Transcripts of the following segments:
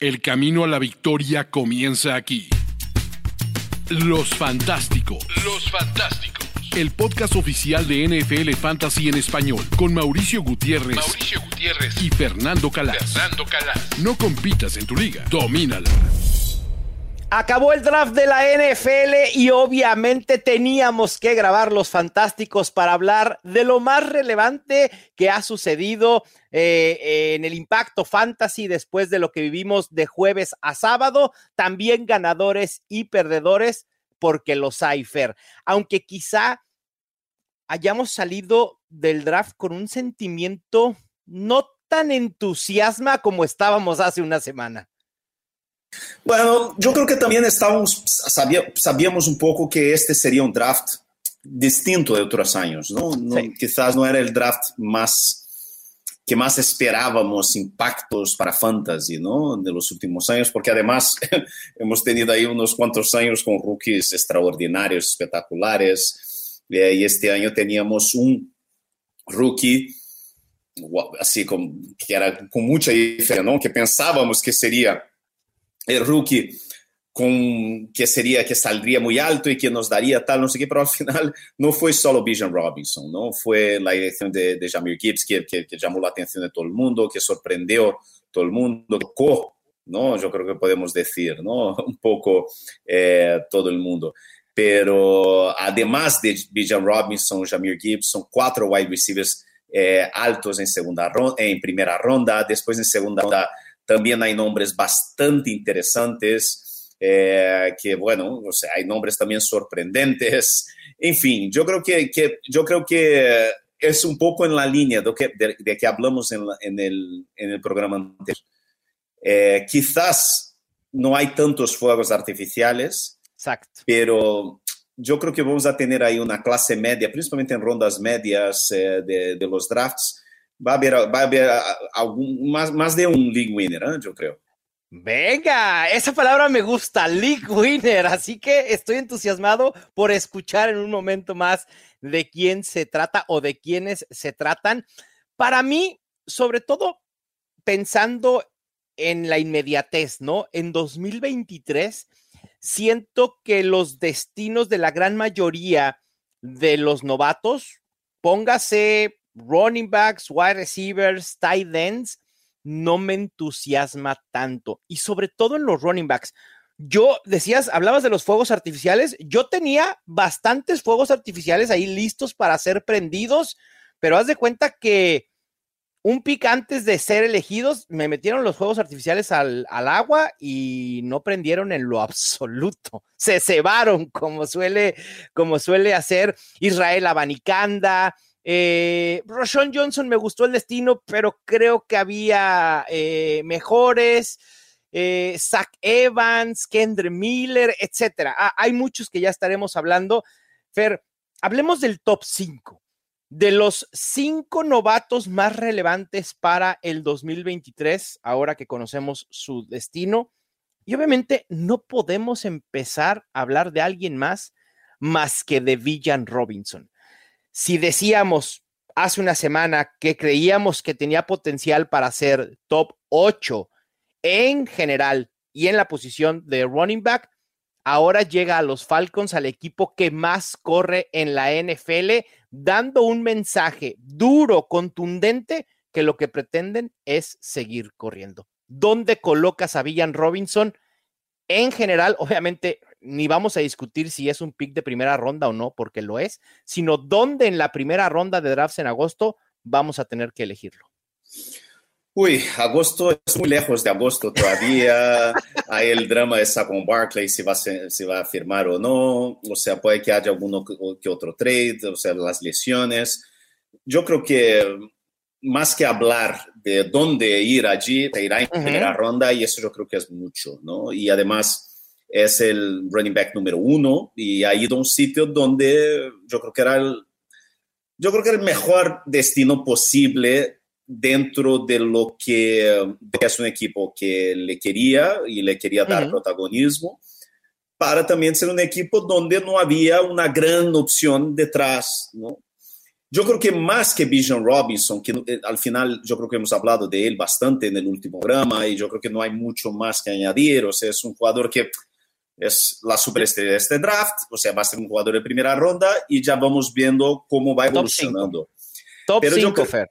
El camino a la victoria comienza aquí. Los Fantásticos. Los Fantásticos. El podcast oficial de NFL Fantasy en español con Mauricio Gutiérrez, Mauricio Gutiérrez y Fernando Calas. Fernando Calas. No compitas en tu liga, domínala. Acabó el draft de la NFL y obviamente teníamos que grabar los fantásticos para hablar de lo más relevante que ha sucedido eh, en el impacto fantasy después de lo que vivimos de jueves a sábado. También ganadores y perdedores porque los hay. Aunque quizá hayamos salido del draft con un sentimiento no tan entusiasma como estábamos hace una semana. Bueno, yo creo que también estábamos, sabíamos un poco que este sería un draft distinto de otros años, ¿no? Quizás no era el draft más que más esperábamos impactos para fantasy, ¿no? De los últimos años, porque además hemos tenido ahí unos cuantos años con rookies extraordinarios, espectaculares, eh, y este año teníamos un rookie así como que era con mucha diferencia, ¿no? Que pensábamos que sería el rookie con, que sería que saldría muy alto y que nos daría tal, no sé qué, pero al final no fue solo Bijan Robinson, ¿no? Fue la dirección de, de Jamir Gibbs que, que, llamó la atención de todo el mundo, que sorprendió todo el mundo, tocó, ¿no? Yo creo que podemos decir, ¿no? Un poco eh, todo el mundo. Pero además de Bijan Robinson, Jamir Gibbs, son cuatro wide receivers eh, altos en, segunda ronda, en primera ronda, después en segunda ronda también hay nombres bastante interesantes, eh, que bueno, o sea, hay nombres también sorprendentes. En fin, yo creo que, que yo creo que es un poco en la línea de que, de, que hablamos en, en, el, en, el, programa anterior. Eh, quizás no hay tantos fuegos artificiales, Exacto. pero yo creo que vamos a tener ahí una clase media, principalmente en rondas medias eh, de, de, los drafts, va a haber, va a haber algún, más, más de un league winner, ¿eh? yo creo. Venga, esa palabra me gusta, league winner, así que estoy entusiasmado por escuchar en un momento más de quién se trata o de quiénes se tratan. Para mí, sobre todo pensando en la inmediatez, ¿no? En 2023, siento que los destinos de la gran mayoría de los novatos, póngase running backs, wide receivers, tight ends, no me entusiasma tanto. Y sobre todo en los running backs. Yo decías, hablabas de los fuegos artificiales. Yo tenía bastantes fuegos artificiales ahí listos para ser prendidos, pero haz de cuenta que un pic antes de ser elegidos, me metieron los fuegos artificiales al, al, agua y no prendieron en lo absoluto. Se cebaron, como suele, como suele hacer Israel Abanicanda, eh, Johnson me gustó el destino, pero creo que había eh, mejores. Eh, Zach Evans, Kendra Miller, etcétera. Ah, hay muchos que ya estaremos hablando. Fer, hablemos del top 5, de los cinco novatos más relevantes para el 2023, ahora que conocemos su destino. Y obviamente no podemos empezar a hablar de alguien más más que de Villan Robinson si decíamos hace una semana que creíamos que tenía potencial para ser top 8 en general y en la posición de running back, ahora llega a los Falcons, al equipo que más corre en la NFL, dando un mensaje duro, contundente, que lo que pretenden es seguir corriendo. ¿Dónde colocas a Villan Robinson? En general, obviamente, ni vamos a discutir si es un pick de primera ronda o no, porque lo es, sino dónde en la primera ronda de drafts en agosto vamos a tener que elegirlo. Uy, agosto es muy lejos de agosto todavía. Hay el drama de Saquon Barkley, si va, a si va a firmar o no. O sea, puede que haya alguno que otro trade, o sea, las lesiones. Yo creo que más que hablar de dónde ir allí, te irá en primera ronda y eso yo creo que es mucho, ¿no? Y además es el running back número uno y ha ido a un sitio donde yo creo que era el, yo creo que era el mejor destino posible dentro de lo que es un equipo que le quería y le quería dar protagonismo, para también ser un equipo donde no había una gran opción detrás, ¿no? Yo creo que más que Bijan Robinson, que eh, al final yo creo que hemos hablado de él bastante en el último programa y yo creo que no hay mucho más que añadir, o sea, es un jugador que es la superestrella de este draft, o sea, va a ser un jugador de primera ronda y ya vamos viendo cómo va evolucionando. Top 5, Fer.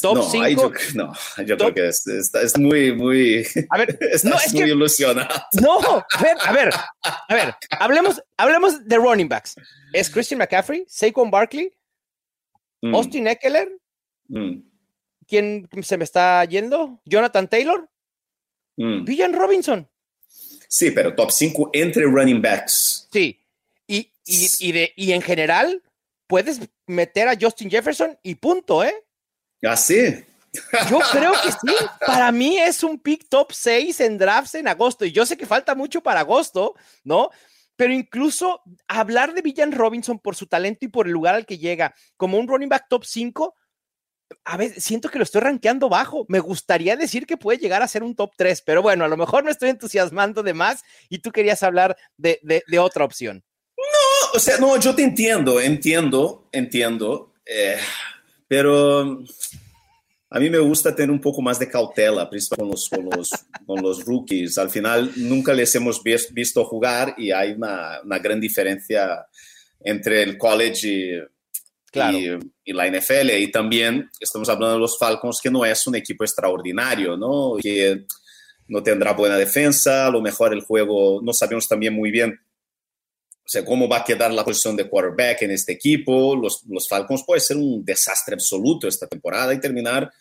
Top 5. No, yo, creo que es, es, muy, muy. A ver, no, es muy que, ilusionado. No, a ver, a ver, a ver, hablemos, hablemos de running backs. ¿Es Christian McCaffrey, Saquon Barkley, Mm. Austin Eckler. Mm. ¿Quién se me está yendo? Jonathan Taylor. Mm. Villan Robinson. Sí, pero top 5 entre running backs. Sí. Y, y, de, y en general, puedes meter a Justin Jefferson y punto, ¿eh? Ah, sí. Yo creo que sí. Para mí es un pick top 6 en drafts en agosto. Y yo sé que falta mucho para agosto, ¿no? pero incluso hablar de Villan Robinson por su talento y por el lugar al que llega como un running back top 5, a veces siento que lo estoy rankeando bajo. Me gustaría decir que puede llegar a ser un top 3, pero bueno, a lo mejor me estoy entusiasmando de más y tú querías hablar de, otra opción. No, o sea, no, yo te entiendo, entiendo, entiendo, eh, pero a mí me gusta tener un poco más de cautela, principalmente con los, con los, rookies. Al final nunca les hemos visto jugar y hay una, una gran diferencia entre el college y, y, la NFL. Y también estamos hablando de los Falcons, que no es un equipo extraordinario, ¿no? Que no tendrá buena defensa, a lo mejor el juego, no sabemos también muy bien o sea, cómo va a quedar la posición de quarterback en este equipo. Los, los Falcons puede ser un desastre absoluto esta temporada y terminar,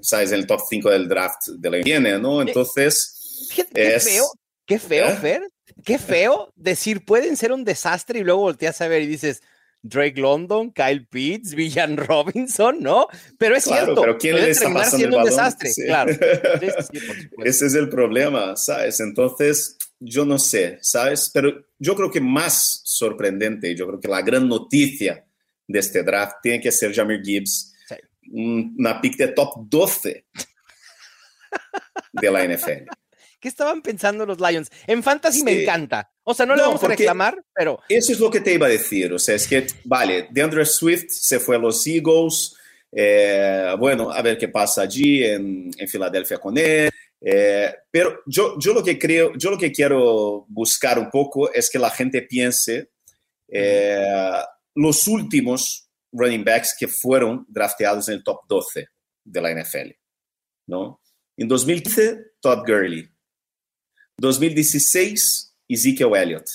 ¿sabes?, en el top 5 del draft de la viene, ¿no? Entonces. Qué, feo, qué feo, ¿Eh? Fer. Qué feo decir pueden ser un desastre y luego volteas a ver y dices. Drake London, Kyle Pitts, Villan Robinson, ¿no? Pero es cierto, pero ¿quién puede terminar siendo un desastre, claro. Ese es el problema, ¿sabes? Entonces, yo no sé, ¿sabes? Pero yo creo que más sorprendente, yo creo que la gran noticia de este draft tiene que ser Jamir Gibbs, una pick de top 12 de la NFL. ¿Qué estaban pensando los Lions? En Fantasy me encanta. O sea, no, le vamos a reclamar, pero... Eso es lo que te iba a decir. O sea, es que, vale, DeAndre Swift se fue a los Eagles. Eh, bueno, a ver qué pasa allí en, en Filadelfia con él. Eh, pero yo, yo lo que creo, yo lo que quiero buscar un poco es que la gente piense eh, los últimos running backs que fueron drafteados en el top 12 de la NFL, ¿no? En 2015, Todd Gurley. 2016, Ezekiel Elliott.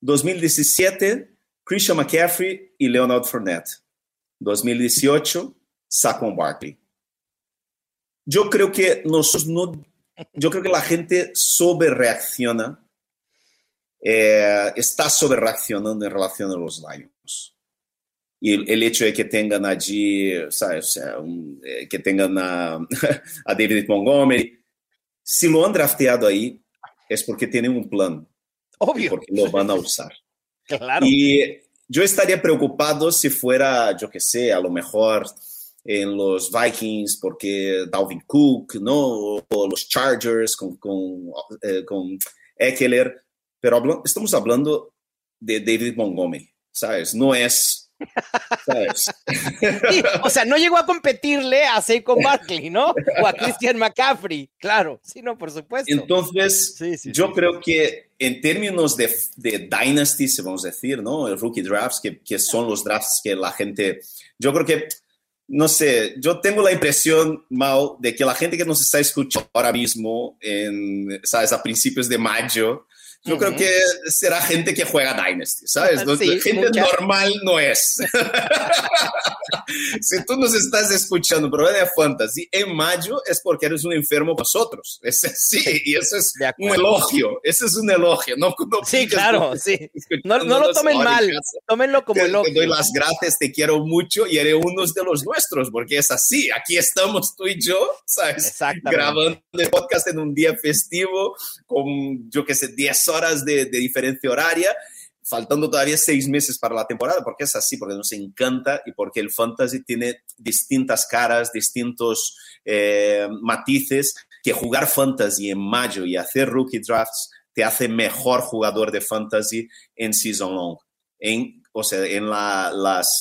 2017, Christian McCaffrey y Leonard Fournette. 2018, Saquon Barkley. Yo creo que nosotros no, yo creo que la gente sobre reacciona, eh, está sobre reaccionando en relación a los Lions. Y el, hecho de que tengan allí, ¿sabes? Eh, que tengan a, a, David Montgomery, si lo han drafteado ahí, es porque tienen un plan. Obvio. Porque lo van a usar. claro. Y yo estaría preocupado si fuera, yo qué sé, a lo mejor en los Vikings porque Dalvin Cook, ¿no? O los Chargers con, con, eh, con Eckler, pero estamos hablando de David Montgomery, ¿sabes? No es... ¿sabes? o sea, no llegó a competirle a Seiko Barkley, ¿no? O a Christian McCaffrey, claro, sí, no, por supuesto. Entonces, yo creo que en términos de, de dynasty, se vamos a decir, ¿no? El rookie drafts, que, que son los drafts que la gente, yo creo que no sé, yo tengo la impresión, Mau, de que la gente que nos está escuchando ahora mismo, en, ¿sabes? A principios de mayo, yo creo que será gente que juega Dynasty, ¿sabes? gente normal no es. si tú nos estás escuchando pero de fantasy en mayo es porque eres un enfermo vosotros. sí, y eso es un elogio. Eso es un elogio. No, sí, claro, sí. No, lo tomen mal, tómenlo como elogio. Te doy las gracias, te quiero mucho y eres uno de los nuestros, porque es así, aquí estamos tú y yo, ¿sabes? Grabando el podcast en un día festivo con, yo qué sé, 10 horas de, de diferencia horaria faltando todavía seis meses para la temporada, porque es así, porque nos encanta y porque el fantasy tiene distintas caras, distintos eh, matices, que jugar fantasy en mayo y hacer rookie drafts te hace mejor jugador de fantasy en season long, o sea, en las,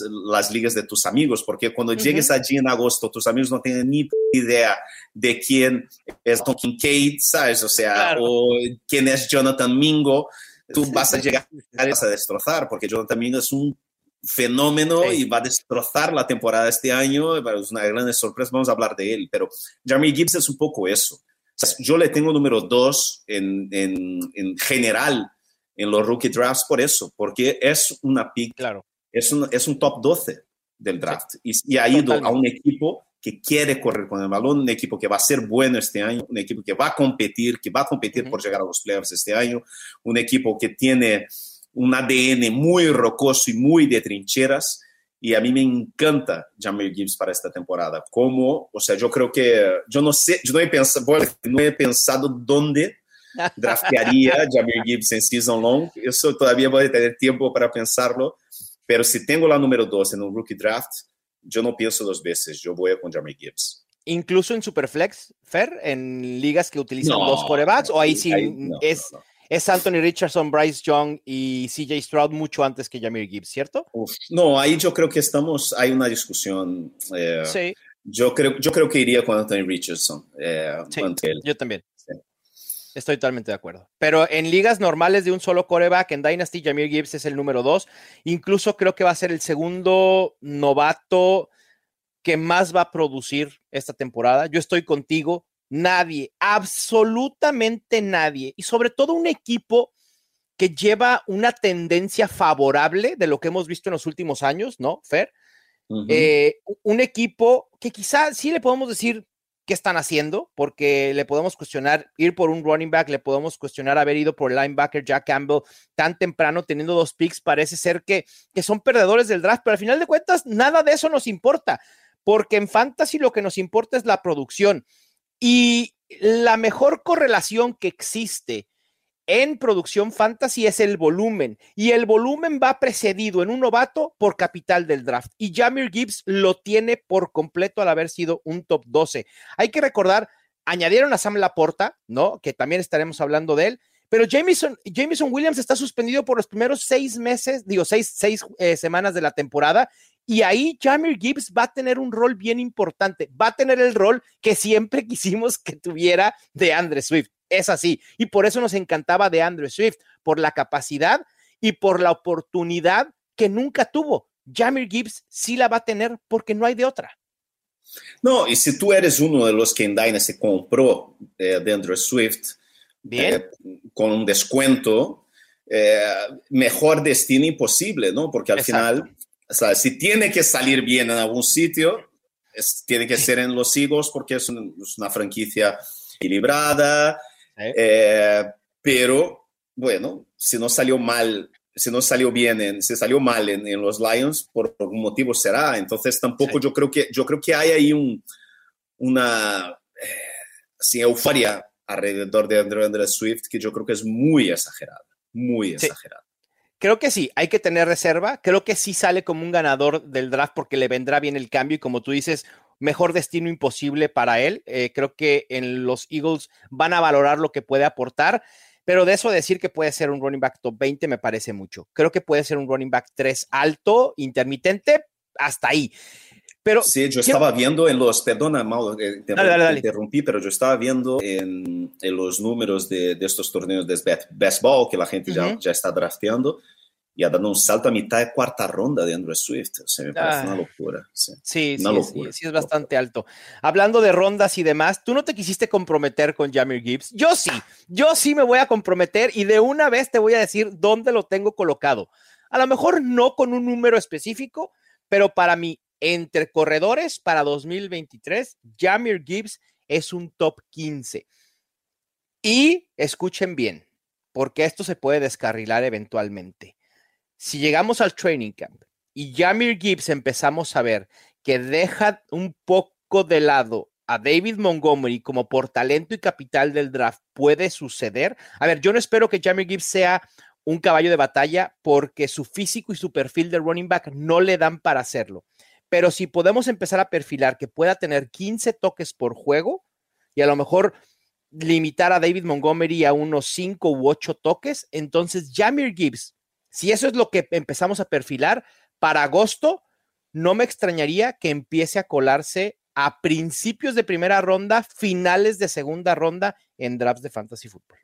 las, ligas de tus amigos, porque cuando llegues allí en agosto, tus amigos no tienen ni idea de quién es Tom Kincaid, ¿sabes? O sea, o quién es Jonathan Mingo. Tú vas a llegar a destrozar, porque Jonathan Mingo es un fenómeno y va a destrozar la temporada este año, es una gran sorpresa, vamos a hablar de él, pero Jeremy Gibbs es un poco eso. yo le tengo número dos en, en, general en los rookie drafts por eso, porque es una pick, claro. es, un, es un top 12 del draft y, y, ha ido a un equipo que quiere correr con el balón, un equipo que va a ser bueno este año, un equipo que va a competir, que va a competir por llegar a los playoffs este año, un equipo que tiene un ADN muy rocoso y muy de trincheras. Y a mí me encanta Jamir Gibbs para esta temporada. Como, o sea, yo creo que, yo no sé, yo no he pensado, no he pensado dónde draftearía Jamir Gibbs en season long. Eso todavía voy a tener tiempo para pensarlo. Pero si tengo la número dos en un rookie draft, yo no pienso dos veces, yo voy con Jeremy Gibbs. Incluso en Superflex, Fer, en ligas que utilizan dos corebacks, o ahí sí es, es Anthony Richardson, Bryce Young y CJ Stroud mucho antes que Jamir Gibbs, ¿cierto? no, ahí yo creo que estamos, hay una discusión. Eh, sí. Yo creo, yo creo que iría con Anthony Richardson. Eh, sí, yo también. Estoy totalmente de acuerdo. Pero en ligas normales de un solo coreback, en Dynasty, Jamir Gibbs es el número dos. Incluso creo que va a ser el segundo novato que más va a producir esta temporada. Yo estoy contigo. Nadie, absolutamente nadie. Y sobre todo un equipo que lleva una tendencia favorable de lo que hemos visto en los últimos años, ¿no, Fer? Eh, un equipo que quizá sí le podemos decir qué están haciendo, porque le podemos cuestionar ir por un running back, le podemos cuestionar haber ido por el linebacker Jack Campbell tan temprano, teniendo dos picks, parece ser que, que son perdedores del draft, pero al final de cuentas nada de eso nos importa, porque en fantasy lo que nos importa es la producción. Y la mejor correlación que existe en producción fantasy es el volumen y el volumen va precedido en un novato por capital del draft y Jamir Gibbs lo tiene por completo al haber sido un top 12. Hay que recordar, añadieron a Sam Laporta, ¿no? Que también estaremos hablando de él, pero Jameson, Williams está suspendido por los primeros seis meses, digo, seis, seis eh, semanas de la temporada y ahí Jamir Gibbs va a tener un rol bien importante, va a tener el rol que siempre quisimos que tuviera de Andre Swift es así. Y por eso nos encantaba de Andrew Swift, por la capacidad y por la oportunidad que nunca tuvo. Jamir Gibbs sí la va a tener porque no hay de otra. No, y si tú eres uno de los que en Dynasty compró eh, de Andrew Swift eh, con un descuento, eh, mejor destino imposible, ¿no? Porque al final, o sea, si tiene que salir bien en algún sitio, tiene que ser en los Eagles porque es, es una franquicia equilibrada, eh, pero bueno, si no salió mal, si no salió bien, en, si salió mal en, los Lions, por algún motivo será. Entonces tampoco yo creo que yo creo que hay ahí un, una eh, euforia alrededor de Andrew, Swift que yo creo que es muy exagerada, muy exagerada. Creo que sí, hay que tener reserva. Creo que sí sale como un ganador del draft porque le vendrá bien el cambio y como tú dices, mejor destino imposible para él. Eh, creo que en los Eagles van a valorar lo que puede aportar, pero de eso decir que puede ser un running back top 20 me parece mucho. Creo que puede ser un running back 3 alto, intermitente, hasta ahí. Pero, sí, yo estaba viendo en los, perdona, Mauro, te, interrumpí, pero yo estaba viendo en, los números de, estos torneos de best, ball que la gente ya, ya está drafteando y ha dado un salto a mitad de cuarta ronda de Andrew Swift. O sea, me parece una ah. locura. Sí, sí, sí, es bastante alto. Hablando de rondas y demás, tú no te quisiste comprometer con Jamir Gibbs. Yo sí, yo sí me voy a comprometer y de una vez te voy a decir dónde lo tengo colocado. A lo mejor no con un número específico, pero para mí, entre corredores para 2023, Jamir Gibbs es un top 15. Y escuchen bien, porque esto se puede descarrilar eventualmente si llegamos al training camp y Jamir Gibbs empezamos a ver que deja un poco de lado a David Montgomery como por talento y capital del draft puede suceder. A ver, yo no espero que Jamie Gibbs sea un caballo de batalla porque su físico y su perfil de running back no le dan para hacerlo. Pero si podemos empezar a perfilar que pueda tener 15 toques por juego y a lo mejor limitar a David Montgomery a unos 5 u 8 toques, entonces Jamir Gibbs, si eso es lo que empezamos a perfilar, para agosto no me extrañaría que empiece a colarse a principios de primera ronda, finales de segunda ronda en drafts de fantasy football.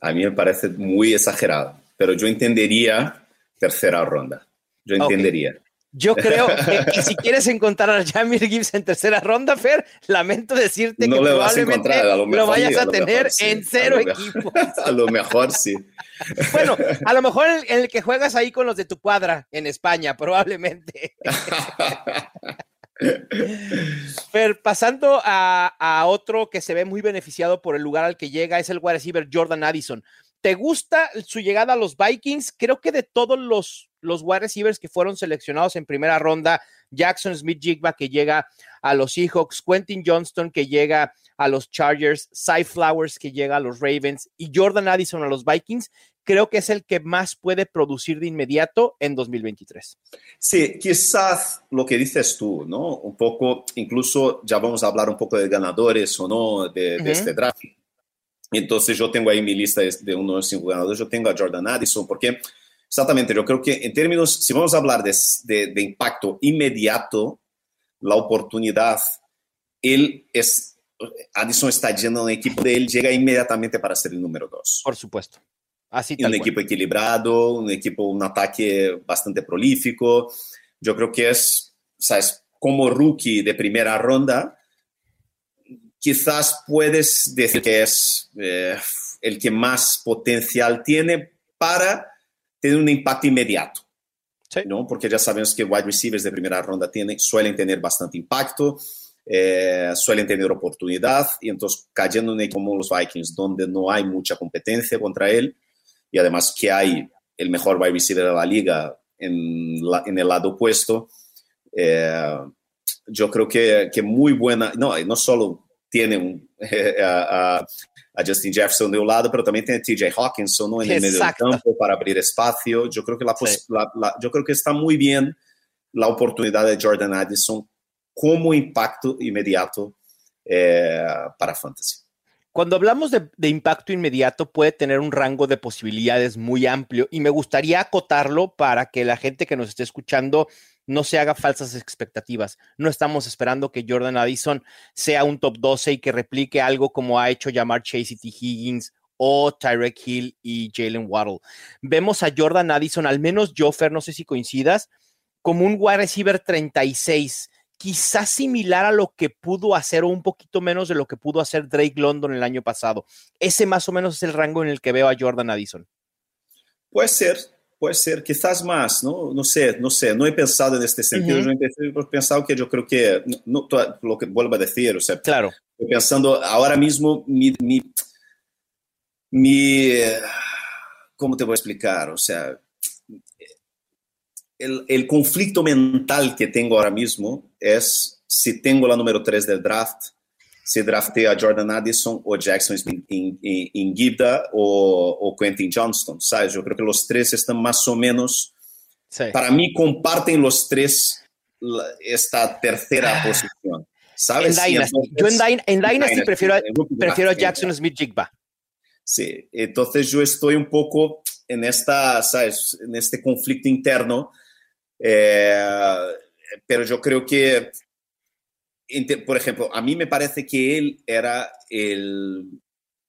A mí me parece muy exagerado, pero yo entendería tercera ronda. Yo entendería. Yo creo que, si quieres encontrar a Jamir Gibbs en tercera ronda, Fer, lamento decirte que probablemente lo, vayas a, tener en cero equipos. A lo mejor sí. Bueno, a lo mejor en el, que juegas ahí con los de tu cuadra en España, probablemente. Fer, pasando a, a, otro que se ve muy beneficiado por el lugar al que llega, es el wide receiver Jordan Addison. ¿Te gusta su llegada a los Vikings? Creo que de todos los, los wide receivers que fueron seleccionados en primera ronda, Jackson Smith Jigba que llega a los Seahawks, Quentin Johnston que llega a los Chargers, Cy Flowers que llega a los Ravens y Jordan Addison a los Vikings, creo que es el que más puede producir de inmediato en 2023. Sí, quizás lo que dices tú, ¿no? Un poco, incluso ya vamos a hablar un poco de ganadores o no de, de este draft entonces yo tengo ahí mi lista de uno de los cinco ganadores, yo tengo a Jordan Addison, porque exactamente, yo creo que en términos, si vamos a hablar de, de, impacto inmediato, la oportunidad, él es, Addison está yendo un equipo de él, llega inmediatamente para ser el número dos. Por supuesto. Así y un equipo equilibrado, un equipo, un ataque bastante prolífico. Yo creo que es, sabes, como rookie de primera ronda, quizás puedes decir que es eh, el que más potencial tiene para tener un impacto inmediato. ¿no? Porque ya sabemos que wide receivers de primera ronda tienen, suelen tener bastante impacto, eh, suelen tener oportunidad, y entonces cayendo en como los Vikings, donde no hay mucha competencia contra él, y además que hay el mejor wide receiver de la liga en, en el lado opuesto, eh, yo creo que, que muy buena, no, no solo tiene un, a, a, Justin Jefferson de un lado, pero también tiene TJ Hawkinson ¿no? en el medio del campo para abrir espacio. Yo creo, que la, la, la, yo creo que está muy bien la oportunidad de Jordan Addison como impacto inmediato eh, para Fantasy. Cuando hablamos de, de, impacto inmediato, puede tener un rango de posibilidades muy amplio y me gustaría acotarlo para que la gente que nos esté escuchando no se haga falsas expectativas. No estamos esperando que Jordan Addison sea un top 12 y que replique algo como ha hecho llamar Chase T. Higgins o Tyrek Hill y Jalen Waddle. Vemos a Jordan Addison, al menos Joffer, no sé si coincidas, como un wide receiver 36, quizás similar a lo que pudo hacer o un poquito menos de lo que pudo hacer Drake London el año pasado. Ese más o menos es el rango en el que veo a Jordan Addison. Puede ser, puede ser, quizás más, ¿no? No sé, no sé, no he pensado en este sentido, yo he pensado que yo creo que, no, lo que vuelvo a decir, o sea, claro. estoy pensando ahora mismo mi, mi, mi, ¿cómo te voy a explicar? O sea, el, el conflicto mental que tengo ahora mismo es si tengo la número 3 del draft, se draftea Jordan Addison o Jackson Smith en, en, en Gibda o, o, Quentin Johnston, ¿sabes? Yo creo que los tres están más o menos, sí. para mí comparten los tres la, esta ¿sabes? En Dynasty. Entonces, yo en, Dyn en Dynasty, Dynasty prefiero, a, prefiero a Jackson Smith Jigba. Sí, entonces yo estoy un poco en esta, ¿sabes? En este conflicto interno, eh, pero yo creo que por ejemplo, a mí me parece que él era el,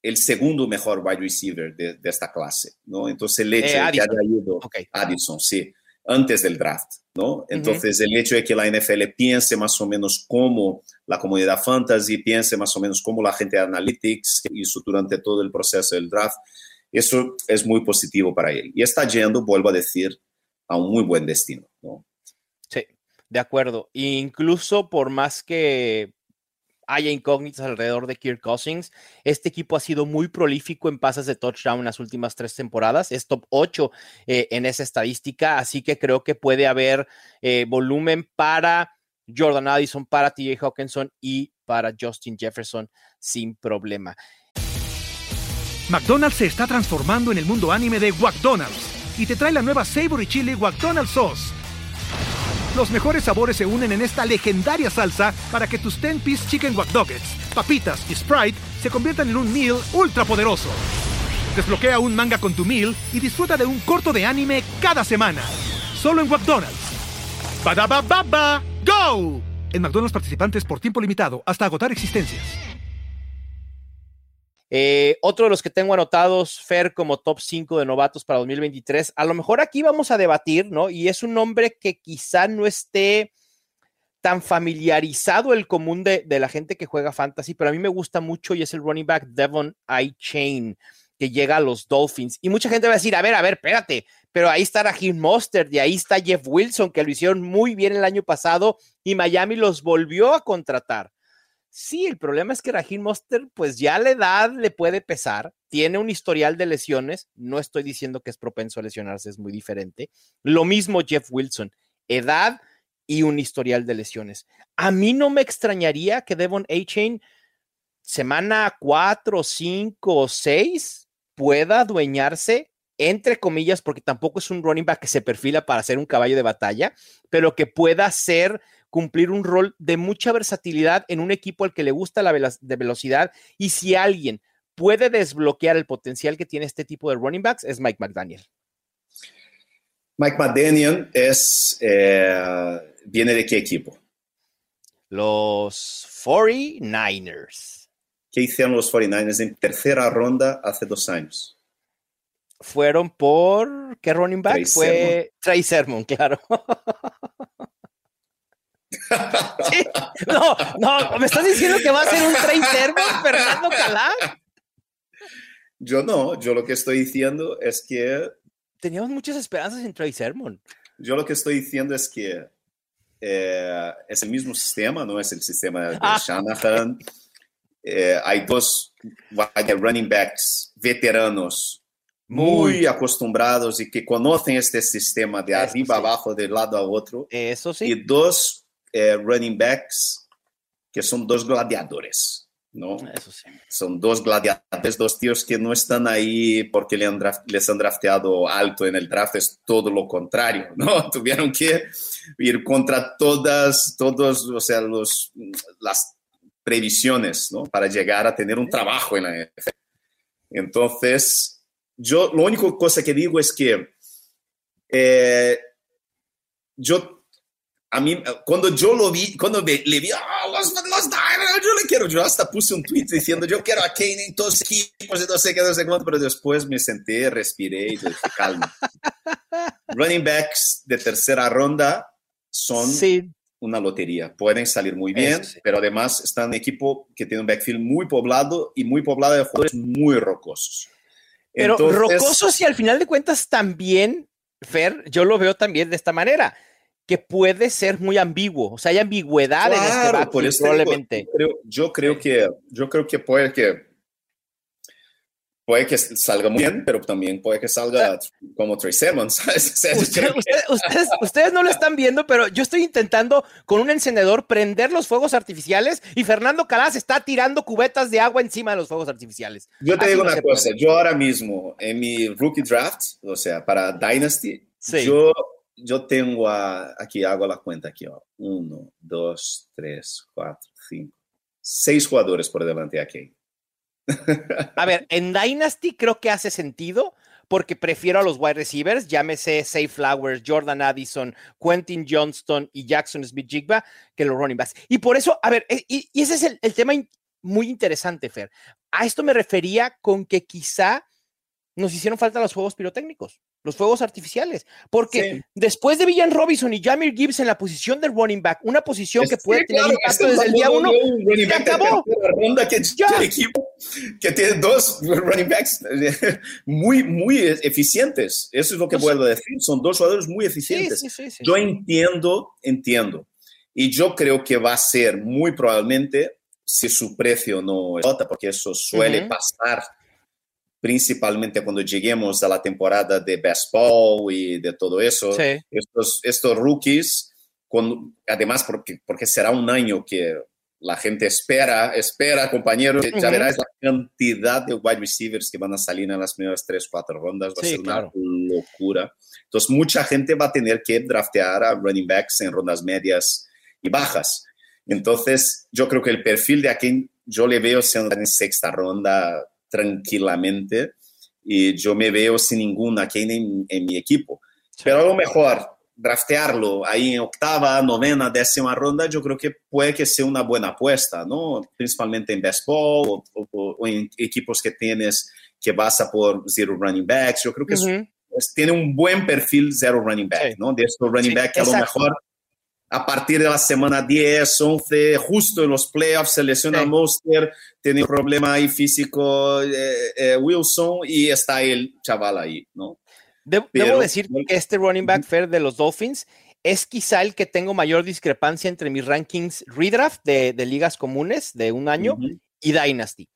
el segundo mejor wide receiver de, de, esta clase, ¿no? Entonces el hecho eh, de que haya ido okay. Addison, sí, antes del draft, ¿no? Entonces uh -huh. el hecho de que la NFL piense más o menos como la comunidad fantasy, piense más o menos como la gente de analytics hizo durante todo el proceso del draft, eso es muy positivo para él. Y está yendo, vuelvo a decir, a un muy buen destino, ¿no? De acuerdo. incluso por más que haya incógnitas alrededor de Kirk Cousins, este equipo ha sido muy prolífico en pases de touchdown en las últimas tres temporadas. Es top 8 eh, en esa estadística, así que creo que puede haber eh, volumen para Jordan Addison, para TJ Hawkinson y para Justin Jefferson sin problema. McDonald's se está transformando en el mundo anime de McDonald's y te trae la nueva Savory Chili McDonald's Sauce. Los mejores sabores se unen en esta legendaria salsa para que tus 10-piece chicken wack papitas y Sprite se conviertan en un meal ultra poderoso. Desbloquea un manga con tu meal y disfruta de un corto de anime cada semana. Solo en McDonald's. baba ¡Go! En McDonald's participantes por tiempo limitado hasta agotar existencias. Eh, otro de los que tengo anotados, Fer, como top 5 de novatos para 2023. A lo mejor aquí vamos a debatir, ¿no? Y es un nombre que quizá no esté tan familiarizado el común de, la gente que juega fantasy, pero a mí me gusta mucho y es el running back Devon I. Chain, que llega a los Dolphins. Y mucha gente va a decir, a ver, a ver, espérate, pero ahí está Raheem Mostert y ahí está Jeff Wilson, que lo hicieron muy bien el año pasado y Miami los volvió a contratar. Sí, el problema es que Raheem Monster, pues ya la edad le puede pesar, tiene un historial de lesiones, no estoy diciendo que es propenso a lesionarse, es muy diferente. Lo mismo Jeff Wilson, edad y un historial de lesiones. A mí no me extrañaría que Devon A-Chain, semana 4, 5 o 6, pueda adueñarse, entre comillas, porque tampoco es un running back que se perfila para ser un caballo de batalla, pero que pueda ser cumplir un rol de mucha versatilidad en un equipo al que le gusta la de velocidad y si alguien puede desbloquear el potencial que tiene este tipo de running backs es Mike McDaniel. Mike McDaniel es, eh, viene de qué equipo? Los 49ers. ¿Qué hicieron los 49ers en tercera ronda hace dos años? Fueron por, ¿qué running back? Fue Trey Sermon, claro. No, no, ¿me estás diciendo que va a ser un Trey Sermon, Fernando Calá? Yo no, yo lo que estoy diciendo es que... Teníamos muchas esperanzas en Trey Sermon. Yo lo que estoy diciendo es que eh, es el mismo sistema, no es el sistema de ah. Shanahan. Eh, hay dos running backs veteranos muy, acostumbrados y que conocen este sistema de arriba abajo, de lado a otro. Eso sí. Y dos eh, running backs que son dos gladiadores, ¿no? Eso sí. Son dos gladiadores, dos tíos que no están ahí porque les han, les han drafteado alto en el draft, es todo lo contrario, ¿no? Tuvieron que ir contra todas, todos, o sea, los, las previsiones, ¿no? Para llegar a tener un trabajo en la NFL. Entonces, yo, lo único cosa que digo es que eh, yo a mí, cuando yo lo vi, cuando le vi, ah, los, los Diners, yo le quiero, yo hasta puse un tweet diciendo, yo quiero a Kane en todos equipos, no sé qué, no sé cuánto, pero después me senté, respiré y dije, calma. Running backs de tercera ronda son una lotería, pueden salir muy bien, pero además están en un equipo que tiene un backfield muy poblado y muy poblado de jugadores muy rocosos. Pero rocosos y al final de cuentas también, Fer, yo lo veo también de esta manera que puede ser muy ambiguo, o sea, hay ambigüedad en este backfield, probablemente. Yo creo, que, yo creo que puede que puede que salga muy bien, pero también puede que salga como Trey Simmons. ustedes, no lo están viendo, pero yo estoy intentando con un encendedor prender los fuegos artificiales y Fernando Calas está tirando cubetas de agua encima de los fuegos artificiales. Yo te digo una cosa, yo ahora mismo en mi rookie draft, o sea, para Dynasty, yo yo tengo aquí, hago la cuenta aquí, uno, dos, tres, cuatro, cinco, seis jugadores por delante aquí. a ver, en Dynasty creo que hace sentido porque prefiero a los wide receivers, llámese Safe Flowers, Jordan Addison, Quentin Johnston y Jackson Smith Jigba, que los running backs. Y por eso, a ver, e, y, ese es el tema muy interesante, Fer. A esto me refería con que quizá nos hicieron falta los juegos pirotécnicos los fuegos artificiales. Porque después de Villan Robinson y Jamir Gibbs en la posición del running back, una posición que puede tener impacto desde el día uno, se acabó. Ronda que, equipo que tiene dos running backs muy, muy eficientes. Eso es lo que a decir. Son dos jugadores muy eficientes. yo entiendo, entiendo. Y yo creo que va a ser muy probablemente, si su precio no es porque eso suele pasar principalmente cuando lleguemos a la temporada de baseball y de todo eso, estos, estos rookies con, además porque, porque será un año que la gente espera, espera, compañeros, ya verás la cantidad de wide receivers que van a salir en las primeras tres, cuatro rondas, va a ser una locura. Entonces, mucha gente va a tener que draftear a running backs en rondas medias y bajas. Entonces, yo creo que el perfil de aquí yo le veo siendo en sexta ronda tranquilamente y yo me veo sin ninguna aquí en, en mi equipo. Pero a lo mejor draftearlo ahí en octava, novena, décima ronda, yo creo que puede que sea una buena apuesta, ¿no? Principalmente en baseball o, en equipos que tienes que basa por zero running backs. Yo creo que tiene un buen perfil zero running back, ¿no? De estos running back que a lo mejor a partir de la semana 10, 11, justo en los playoffs, se lesiona Monster, tiene un problema ahí físico eh, eh, Wilson y está el chaval ahí, ¿no? debo decir que este running back fair de los Dolphins es quizá el que tengo mayor discrepancia entre mis rankings redraft de, ligas comunes de un año y Dynasty.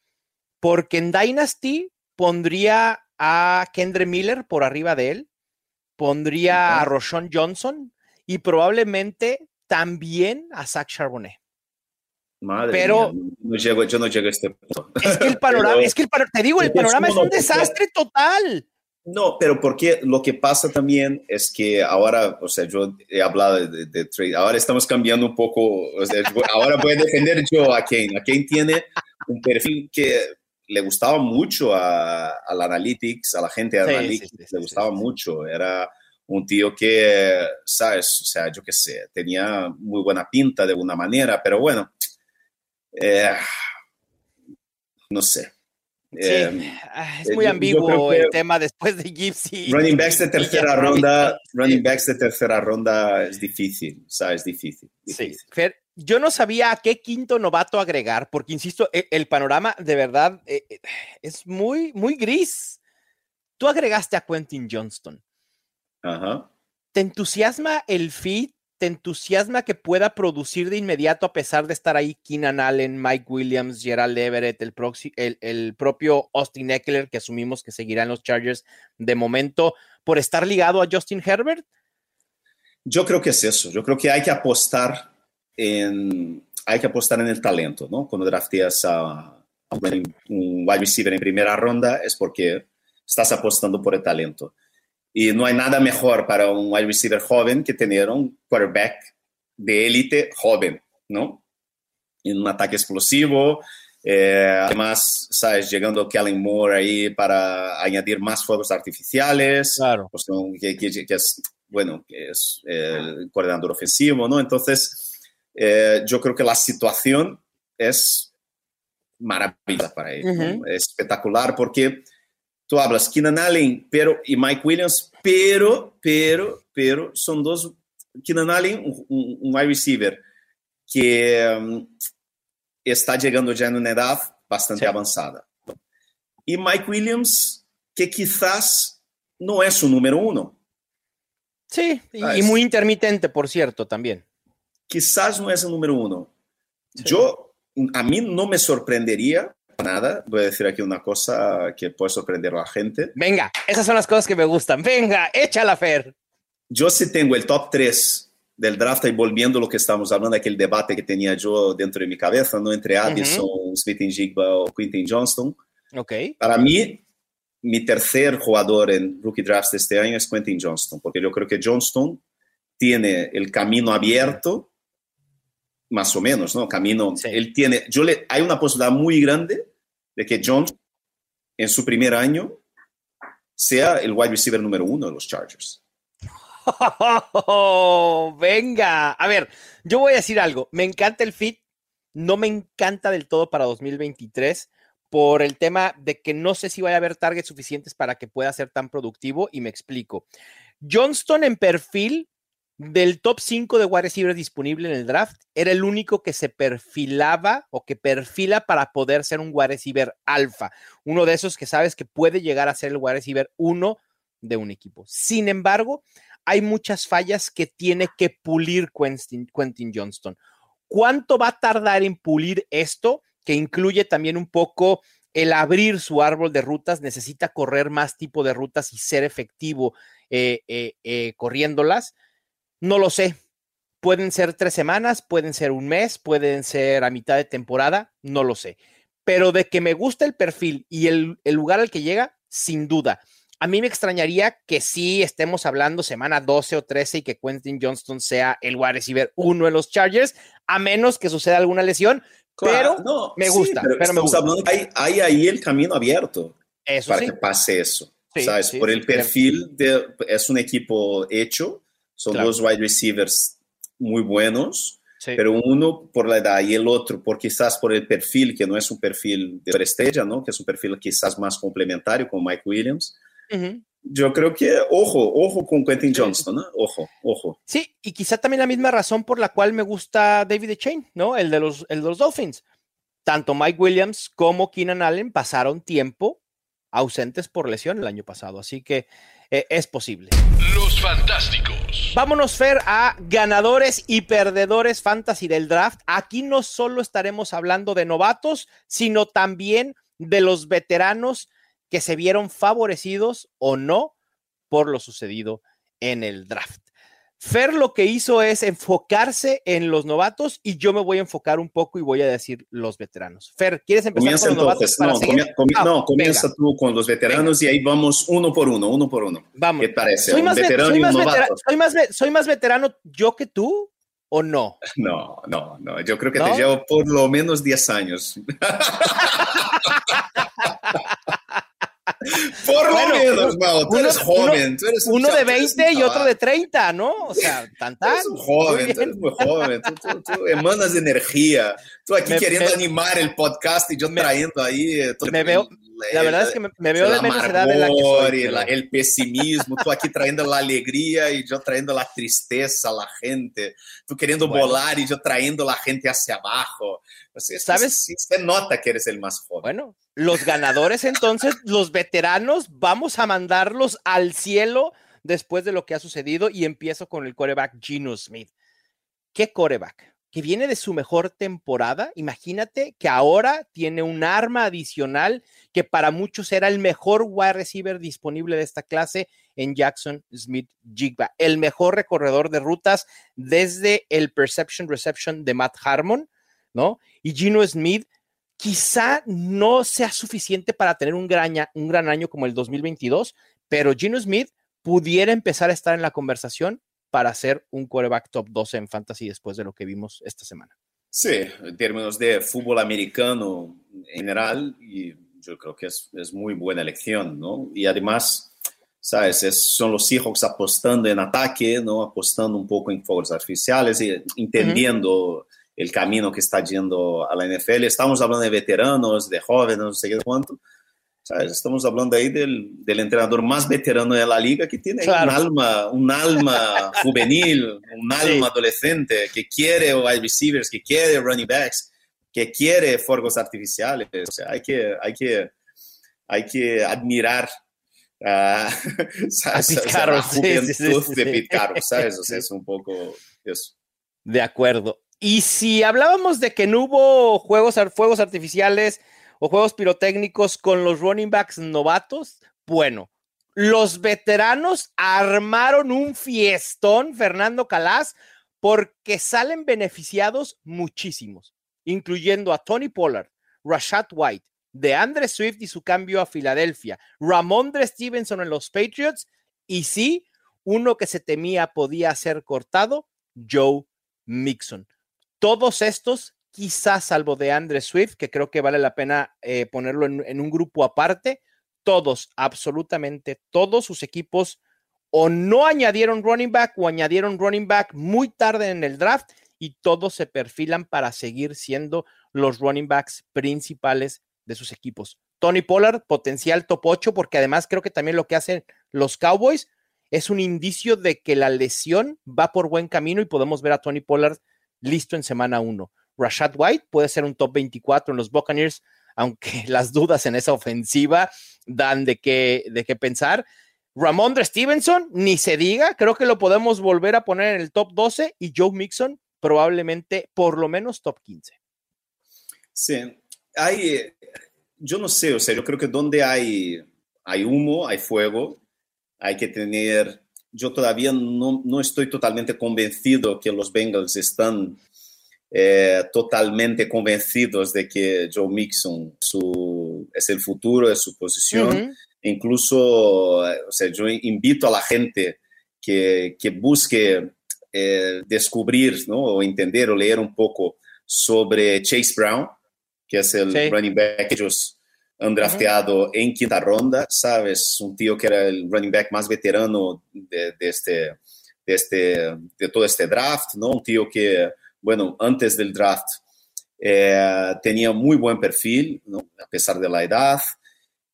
Porque en Dynasty pondría a Kendre Miller por arriba de él, pondría a Roshon Johnson y probablemente también a Zach Charbonnet. Madre pero no llego, yo no llego a este punto. Es que el panorama, es que el te digo, el panorama es un desastre total. No, pero porque lo que pasa también es que ahora, o sea, yo he hablado de, trade, ahora estamos cambiando un poco, o sea, ahora voy a defender yo a Kane. A Kane tiene un perfil que le gustaba mucho a, al Analytics, a la gente de Analytics, le gustaba mucho. Era un tío que, ¿sabes? O sea, yo qué sé, tenía muy buena pinta de alguna manera, pero bueno, eh, no sé. Em, ah, es eh, muy ambiguo el tema después de Gypsy. Running backs de tercera ronda, running backs de tercera ronda es difícil, ¿sabes? Difícil. difícil. Sí. yo no sabía a qué quinto novato agregar, porque insisto, e, el, panorama de verdad eh, eh, es muy, muy gris. Tú agregaste a Quentin Johnston. Ajá. ¿Te entusiasma el fit te entusiasma que pueda producir de inmediato a pesar de estar ahí Keenan Allen, Mike Williams, Gerald Everett, el, el, propio Austin Eckler, que asumimos que seguirán los Chargers de momento, por estar ligado a Justin Herbert? Yo creo que es eso. Yo creo que hay que apostar en, hay que apostar en el talento, ¿no? Cuando drafteas a un wide receiver en primera ronda es porque estás apostando por el talento. Y no hay nada mejor para un wide receiver joven que tener un quarterback de élite joven, ¿no? En un ataque explosivo, eh, además, ¿sabes? Llegando Kellen Moore ahí para añadir más fuegos artificiales, claro. Pues, que, que, es, bueno, que es el coordinador ofensivo, ¿no? Entonces, eh, yo creo que la situación es maravillosa para él, espectacular porque tú hablas Keenan Allen pero, y Mike Williams, pero, pero, pero son dos, Keenan Allen, un, wide receiver que um, está llegando ya en una edad bastante avanzada. Y Mike Williams, que quizás no es su número uno. Sí, y, muy intermitente, por cierto, también. Quizás no es el número uno. Yo, a mí no me sorprendería nada, voy a decir aquí una cosa que puede sorprender a la gente. Venga, esas son las cosas que me gustan. Venga, échala, Fer. Yo sí tengo el top 3 del draft y volviendo a lo que estábamos hablando, aquel debate que tenía yo dentro de mi cabeza, ¿no? Entre Addison, Smith Jigba o Quintin Johnston. Ok. Para mí, mi tercer jugador en rookie drafts de este año es Quentin Johnston, porque yo creo que Johnston tiene el camino abierto más o menos, ¿no? Camino, él tiene, yo le, hay una posibilidad muy grande de que John en su primer año sea el wide receiver número uno de los Chargers. venga, a ver, yo voy a decir algo, me encanta el fit, no me encanta del todo para 2023 por el tema de que no sé si vaya a haber targets suficientes para que pueda ser tan productivo y me explico. Johnston en perfil del top 5 de wide receiver disponible en el draft, era el único que se perfilaba o que perfila para poder ser un wide receiver alfa. Uno de esos que sabes que puede llegar a ser el wide receiver 1 de un equipo. Sin embargo, hay muchas fallas que tiene que pulir Quentin, Quentin Johnston. ¿Cuánto va a tardar en pulir esto? Que incluye también un poco el abrir su árbol de rutas, necesita correr más tipo de rutas y ser efectivo eh, eh, eh, corriéndolas no lo sé, Pueden ser tres semanas, pueden ser un mes, pueden ser a mitad de temporada, no lo sé. Pero de que me gusta el perfil y el, el lugar al que llega, sin duda. A mí me extrañaría que sí estemos hablando semana 12 o 13 y que Quentin Johnston sea el wide receiver uno de los Chargers, a menos que suceda alguna lesión, pero me gusta. pero, me gusta. hay, hay, ahí el camino abierto para que pase eso. ¿Sabes? Por el perfil de, es un equipo hecho, son dos wide receivers muy buenos, pero uno por la edad y el otro por quizás por el perfil, que no es un perfil de estrella, ¿no? Que es un perfil quizás más complementario con Mike Williams. Yo creo que, ojo, ojo con Quentin Johnston, ¿no? Ojo, ojo. Sí, y quizá también la misma razón por la cual me gusta David Chain, ¿no? El de los, el de los Dolphins. Tanto Mike Williams como Keenan Allen pasaron tiempo ausentes por lesión el año pasado, así que eh, es posible. Los Fantásticos. Vámonos, Fer, a ganadores y perdedores fantasy del draft. Aquí no solo estaremos hablando de novatos, sino también de los veteranos que se vieron favorecidos o no por lo sucedido en el draft. Fer lo que hizo es enfocarse en los novatos y yo me voy a enfocar un poco y voy a decir los veteranos. Fer, ¿quieres empezar con los novatos? no, ah, no comienza tú con los veteranos y ahí vamos uno por uno, uno por uno. Vamos. ¿Qué parece? Soy más, veterano soy, más soy, más veterano yo que tú o no? No, no, no. Yo creo que te llevo por lo menos 10 años. Por lo menos, tú eres joven. Tú eres uno de 20 y otro de 30, ¿no? O sea, tan tan. Eres joven, tú eres muy joven. Tú, emanas energía. Tú aquí queriendo animar el podcast y yo trayendo ahí. Eh, me veo, la verdad es que me, veo de menos edad de la que soy. el pesimismo, tú aquí trayendo la alegría y yo trayendo la tristeza a la gente. Tú queriendo volar y yo trayendo la gente hacia abajo. ¿Sabes? Sí, se nota que eres el más joven. Bueno, los ganadores entonces, los veteranos, vamos a mandarlos al cielo después de lo que ha sucedido y empiezo con el coreback Gino Smith. ¿Qué coreback? Que viene de su mejor temporada. Imagínate que ahora tiene un arma adicional que para muchos era el mejor wide receiver disponible de esta clase en Jackson Smith Jigba, el mejor recorredor de rutas desde el Perception Reception de Matt Harmon, ¿no? Y Gino Smith quizá no sea suficiente para tener un gran, año como el 2022, pero Gino Smith pudiera empezar a estar en la conversación para ser un quarterback top 12 en fantasy después de lo que vimos esta semana. Sí, en términos de fútbol americano en general, y yo creo que es, es muy buena elección, ¿no? Y además, ¿sabes? son los Seahawks apostando en ataque, ¿no? Apostando un poco en fuegos artificiales y entendiendo el camino que está yendo a la NFL. Estamos hablando de veteranos, de jóvenes, no sé qué cuánto. ¿Sabes? Estamos hablando ahí del, del, entrenador más veterano de la liga que tiene un alma, un alma juvenil, un alma adolescente que quiere wide receivers, que quiere running backs, que quiere fuegos artificiales. O sea, hay que, hay que, hay que admirar uh, a la juventud de Pete ¿sabes? O sea, es un poco eso. De acuerdo. Y si hablábamos de que no hubo juegos, fuegos artificiales o juegos pirotécnicos con los running backs novatos, bueno, los veteranos armaron un fiestón, Fernando Calas, porque salen beneficiados muchísimos, incluyendo a Tony Pollard, Rashad White, de Andre Swift y su cambio a Filadelfia, Ramondre Stevenson en los Patriots, y sí, uno que se temía podía ser cortado, Joe Mixon. Todos estos, quizás salvo de Andre Swift, que creo que vale la pena eh, ponerlo en, un grupo aparte, todos, absolutamente todos sus equipos o no añadieron running back o añadieron running back muy tarde en el draft y todos se perfilan para seguir siendo los running backs principales de sus equipos. Tony Pollard, potencial top 8, porque además creo que también lo que hacen los Cowboys es un indicio de que la lesión va por buen camino y podemos ver a Tony Pollard listo en semana 1. Rashad White puede ser un top 24 en los Buccaneers, aunque las dudas en esa ofensiva dan de qué, de qué pensar. Ramondre Stevenson, ni se diga, creo que lo podemos volver a poner en el top 12 y Joe Mixon probablemente por lo menos top 15. Sí, hay, yo no sé, o sea, yo creo que donde hay, hay humo, hay fuego, hay que tener yo todavía no, no estoy totalmente convencido que los Bengals están eh, totalmente convencidos de que Joe Mixon su, es el futuro, de su posición. Incluso, eh, o sea, yo invito a la gente que, que busque eh, descubrir ¿no? o entender o leer un poco sobre Chase Brown, que es el running back que ellos han drafteado en quinta ronda, ¿sabes? Un tío que era el running back más veterano de, de este, de, este, de todo este draft, ¿no? Un tío que bueno, antes del draft eh, tenía muy buen perfil, a pesar de la edad.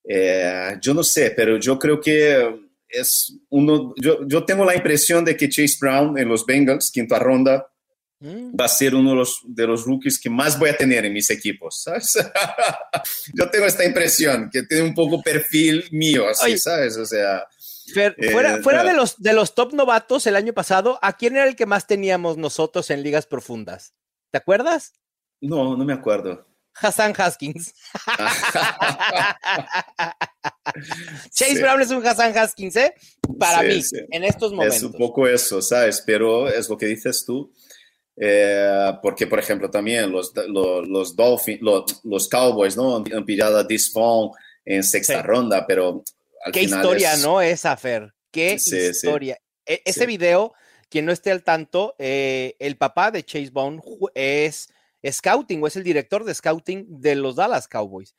Eh, yo no sé, pero yo creo que es uno, yo, tengo la impresión de que Chase Brown en los Bengals, quinta ronda, mm. va a ser uno de los, de los rookies que más voy a tener en mis equipos, ¿sabes? yo tengo esta impresión, que tiene un poco perfil mío, así, ¿sabes? O sea... Eh, fuera, fuera de, los, de los top novatos el año pasado, ¿a quién era el que más teníamos nosotros en ligas profundas? ¿Te acuerdas? No, no me acuerdo. Hassan Haskins. Chase Brown es un Hassan Haskins, ¿eh? Para mí, en estos momentos. Es un poco eso, ¿sabes? Pero es lo que dices tú. Eh, porque, por ejemplo, también los, los, Dolphins, los, Cowboys, ¿no? Han pillado a Disfon en sexta ronda, pero Qué historia, ¿no? Esa, Fer. Qué historia. E, ese video, quien no esté al tanto, eh, el papá de Chase Bone es scouting o es el director de scouting de los Dallas Cowboys.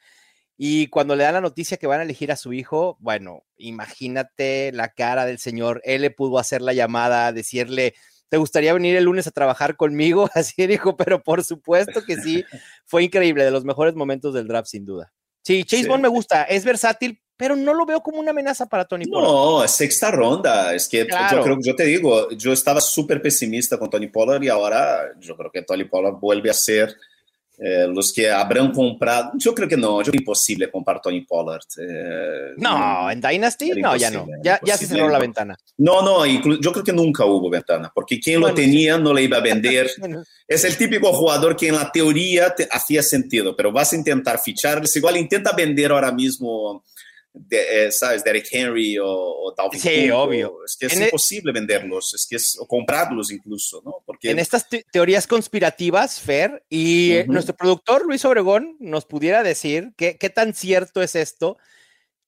Y cuando le dan la noticia que van a elegir a su hijo, bueno, imagínate la cara del señor. Él le pudo hacer la llamada, decirle, ¿te gustaría venir el lunes a trabajar conmigo? Así dijo, pero por supuesto que sí. Fue increíble, de los mejores momentos del draft, sin duda. Sí, Chase Bond me gusta, es versátil, pero no lo veo como una amenaza para Tony Pollard. No, es sexta ronda. Es que yo creo que yo te digo, yo estaba súper pesimista con Tony Pollard y ahora yo creo que Tony Pollard vuelve a ser eh, los que habrán comprado. Yo creo que no, yo creo que imposible comprar Tony Pollard. Eh, no, en Dynasty no, ya no. Ya, ya, se cerró la ventana. No, no, yo creo que nunca hubo ventana, porque quien lo tenía no le iba a vender. es el típico jugador que en la teoría te hacía sentido, pero vas a intentar ficharles. Igual intenta vender ahora mismo de, eh, ¿sabes? Derek Henry o, o Dalvin Sí, obvio. Es que es e imposible venderlos, es que es o comprarlos incluso, ¿no? Porque... En estas teorías conspirativas, Fer, y nuestro productor Luis Obregón nos pudiera decir qué tan cierto es esto,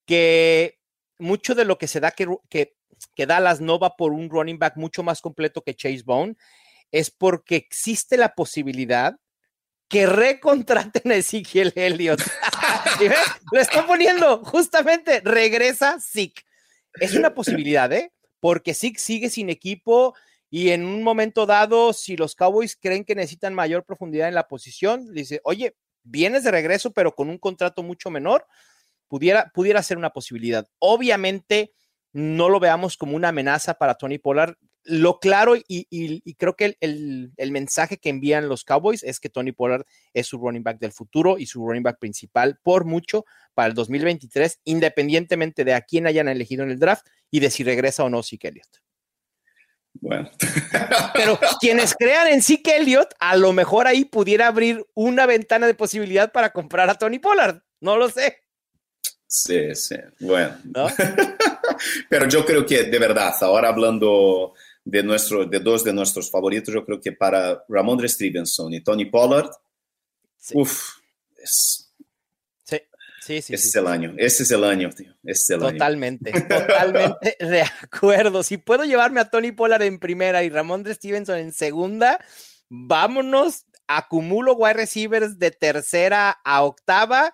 que mucho de lo que se da que, que, que Dallas no va por un running back mucho más completo que Chase Bone, es porque existe la posibilidad que recontraten a Ezekiel Elliott. Lo está poniendo, justamente, regresa Zeke. Es una posibilidad, ¿eh? Porque Zeke sigue sin equipo y en un momento dado, si los Cowboys creen que necesitan mayor profundidad en la posición, dice, oye, vienes de regreso, pero con un contrato mucho menor, pudiera, pudiera ser una posibilidad. Obviamente, no lo veamos como una amenaza para Tony Pollard lo claro y, creo que el, mensaje que envían los Cowboys es que Tony Pollard es su running back del futuro y su running back principal por mucho para el 2023, independientemente de a quién hayan elegido en el draft y de si regresa o no Zeke Elliott. Bueno. Pero quienes crean en Zeke Elliott, a lo mejor ahí pudiera abrir una ventana de posibilidad para comprar a Tony Pollard. No lo sé. Sí, sí. Bueno. Pero yo creo que de verdad, ahora hablando de, nuestro, de dos de nuestros favoritos, yo creo que para Ramondre Stevenson y Tony Pollard, uff, es, sí, sí, sí, ese es el año, ese es el año, tío, es el totalmente, totalmente de acuerdo. Si puedo llevarme a Tony Pollard en primera y Ramondre Stevenson en segunda, vámonos, acumulo wide receivers de tercera a octava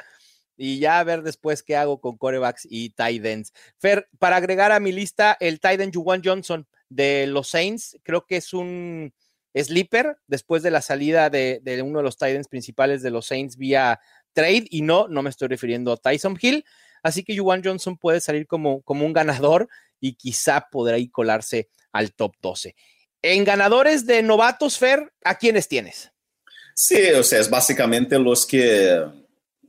y ya a ver después qué hago con corebacks y tight ends. Fer, para agregar a mi lista, el tight end Juwan Johnson de los Saints, creo que es un sleeper después de la salida de, uno de los tight ends principales de los Saints vía trade, y no, no me estoy refiriendo a Tyson Hill, así que Juwan Johnson puede salir como, como un ganador y quizá podrá ir colarse al top 12. En ganadores de novatos, Fer, ¿a quiénes tienes? Sí, o sea, es básicamente los que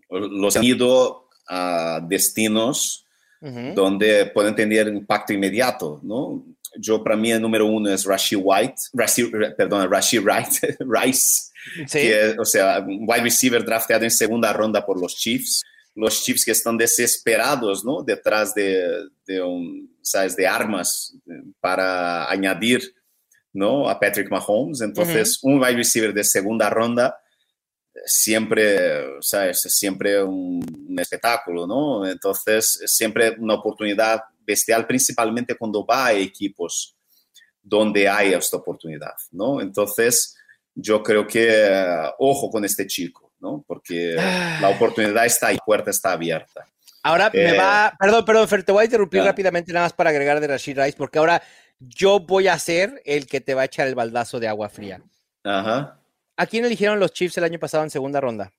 los han ido a destinos donde pueden tener impacto inmediato, ¿no? Yo, para mí, el número uno es Rashi White, Rashi, perdón, Rashi Wright, Rice, que, o sea, un wide receiver drafteado en segunda ronda por los Chiefs. los Chiefs que están desesperados, ¿no? Detrás de, de, un, ¿sabes? de armas para añadir, ¿no? A Patrick Mahomes. Entonces, un wide receiver de segunda ronda siempre, ¿sabes? Siempre un, un, espectáculo, ¿no? Entonces, siempre una oportunidad bestial, principalmente cuando va a equipos donde hay esta oportunidad, ¿no? Entonces, yo creo que, ojo con este chico, ¿no? Porque la Ah. oportunidad está ahí, la puerta está abierta. Ahora me Eh, va, perdón, perdón, Fer, te voy a interrumpir rápidamente nada más para agregar de Rashid Rice, porque ahora yo voy a ser el que te va a echar el baldazo de agua fría. Ajá. ¿A quién eligieron los Chiefs el año pasado en segunda ronda?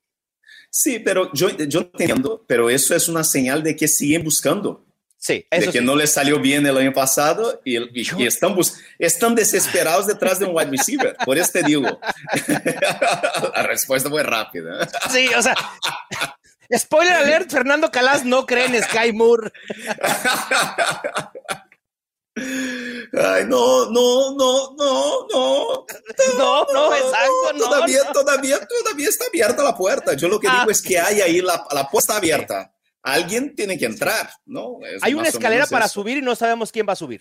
Sí, pero yo, yo entiendo, pero eso es una señal de que siguen buscando. Sí, de eso que sí. no les salió bien el año pasado y, y- y están, están desesperados detrás de un wide receiver. Por eso te digo. La respuesta fue rápida. Sí, o sea, spoiler alert, Fernando Calas no cree en Sky Moore. Ay, no, no, no, no, no. No, no, exacto, no. Todavía, no. todavía, todavía está abierta la puerta. Yo lo que Ah. digo es que hay ahí la, la puerta abierta. Alguien tiene que entrar, ¿no? Es Hay una escalera para eso. subir y no sabemos quién va a subir.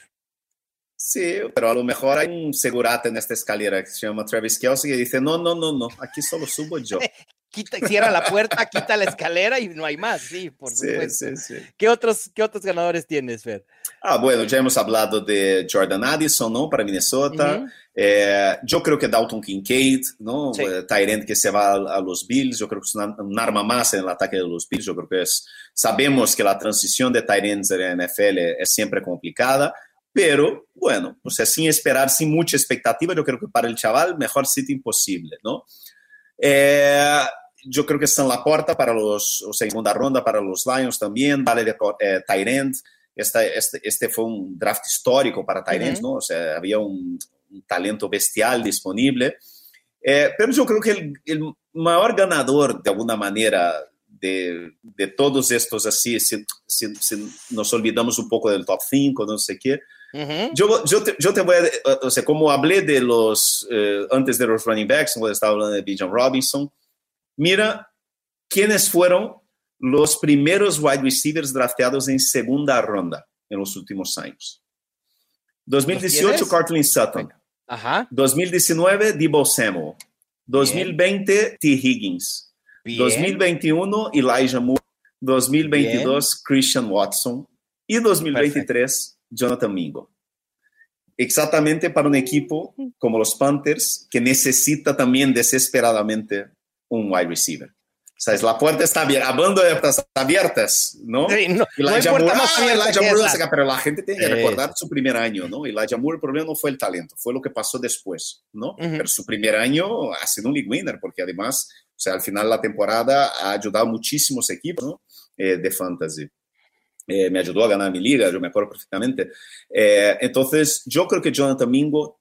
Sí, pero a lo mejor hay un segurata en esta escalera que se llama Travis Kelsey y dice, no, no, no, no, aquí solo subo yo. Quita, cierra la puerta, quita la escalera y no hay más, sí, por Sí, supuesto. sí, sí. ¿Qué, otros, ¿Qué otros ganadores tienes, Fer? Ah, bueno, ya hemos hablado de Jordan Addison, ¿no? Para Minnesota. Ujú. Eh, yo creo que Dalton Kincaid, ¿no? Sí. Eh, Tyrant que se va a, a los Bills, yo creo que es una- un arma más en el ataque de los Bills. Yo creo que es, sabemos que la transición de Tyrants de la NFL es siempre complicada, pero bueno, o sea, sin esperar, sin mucha expectativa, yo creo que para el chaval, mejor sitio imposible, ¿no? Eh, yo creo que está en la puerta para los, o segunda ronda para los Lions también, vale de eh, Tyrant. Esta, este, este fue un draft histórico para Tyrants, Ujú. ¿no? O sea, había un, un talento bestial disponible. Eh, pero yo creo que el, el mayor ganador, de alguna manera, de, de todos estos así, si, si- si nos olvidamos un poco del top 5, no sé qué, yo, yo, te, yo te voy a, o sea, como hablé de los, eh, antes de los running backs, cuando estaba hablando de Bijan Robinson, mira quiénes fueron los primeros wide receivers drafteados en segunda ronda en los últimos años. 2018, tienes? Cortland Sutton. Ajá. 2019, Debo Samuel. 2020, T. Higgins. Bien. 2021, Elijah Moore. 2022, Christian Watson. Y 2023, Jonathan Mingo. Exactamente para un equipo como los Panthers, que necesita también desesperadamente un wide receiver. Sea, la puerta está abierta, hablando de puertas abiertas, ¿no? Sí, puerta Moore, más ah, abierta Elijah que Moore, esa. pero la gente tiene que Eh. recordar su primer año, ¿no? Elijah Moore, el problema no fue el talento, fue lo que pasó después, ¿no? Pero su primer año ha sido un league winner, porque además, o sea, al final de la temporada ha ayudado a muchísimos equipos, ¿no? Eh, de fantasy. Eh, me ayudó a ganar mi liga, yo me acuerdo perfectamente. Eh, entonces, yo creo que Jonathan Mingo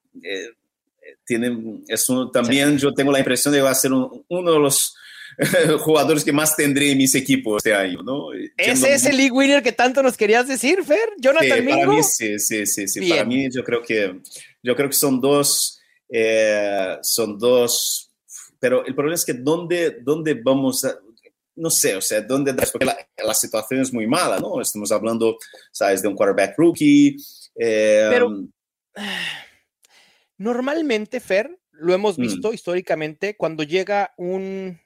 tiene, es un- también yo tengo la impresión de que va a ser un- uno de los jugadores que más tendré en mis equipos este año, ¿no? Ese es el league winner que tanto nos querías decir, Fer. Jonathan Sí, para Mingo. mí sí, sí, sí, sí. Para mí yo creo que yo creo que son dos, eh, son dos, pero el problema es que dónde, dónde vamos a, no sé, o sea, dónde, porque la, la situación es muy mala, ¿no? Estamos hablando, sabes, de un quarterback rookie. eh, Pero- Normalmente, Fer, lo hemos Mm. visto históricamente, cuando llega un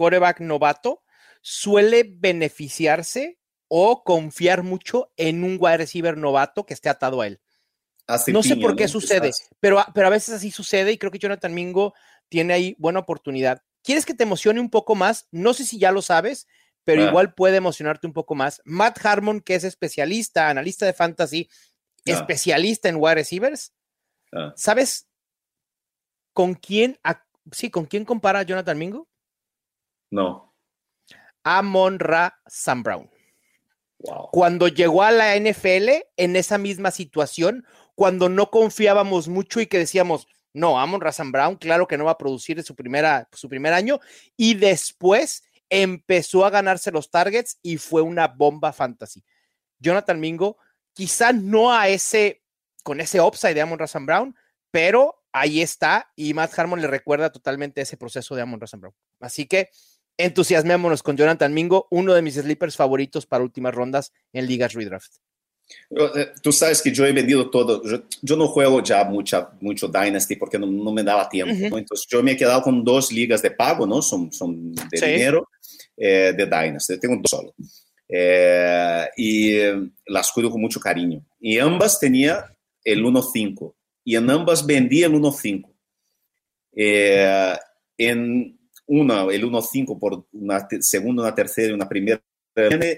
coreback novato, suele beneficiarse o confiar mucho en un wide receiver novato que esté atado a él. No sé por qué ¿no? sucede, pero, a- pero a veces así sucede y creo que Jonathan Mingo tiene ahí buena oportunidad. ¿Quieres que te emocione un poco más? No sé si ya lo sabes, pero Ah. igual puede emocionarte un poco más. Matt Harmon, que es especialista, analista de fantasy, Ah. especialista en wide receivers, Ah, ¿sabes con quién, a- sí, con quién compara a Jonathan Mingo? No, Amon Ra Sam Brown. wow. Cuando llegó a la NFL en esa misma situación, cuando no confiábamos mucho y que decíamos, no, Amon Ra Sam Brown, claro que no va a producir en su, primera, su primer año, y después empezó a ganarse los targets y fue una bomba fantasy. Jonathan Mingo, quizá no a ese, con ese upside de Amon Ra Sam Brown, pero ahí está y Matt Harmon le recuerda totalmente ese proceso de Amon Ra Sam Brown. Así que entusiasmémonos con Jonathan Mingo, uno de mis sleepers favoritos para últimas rondas en ligas redraft. Eh, tú sabes que yo he vendido todo. Yo, no juego ya mucha, mucho Dynasty porque no, me daba tiempo. Entonces yo me he quedado con dos ligas de pago, ¿no? Son, son de dinero eh, de Dynasty. Tengo dos solo. Eh, y las cuido con mucho cariño. Y ambas tenía el 1.5 y en ambas vendí el 1.5. en una, el 1.5 por una segunda, una tercera y una primera,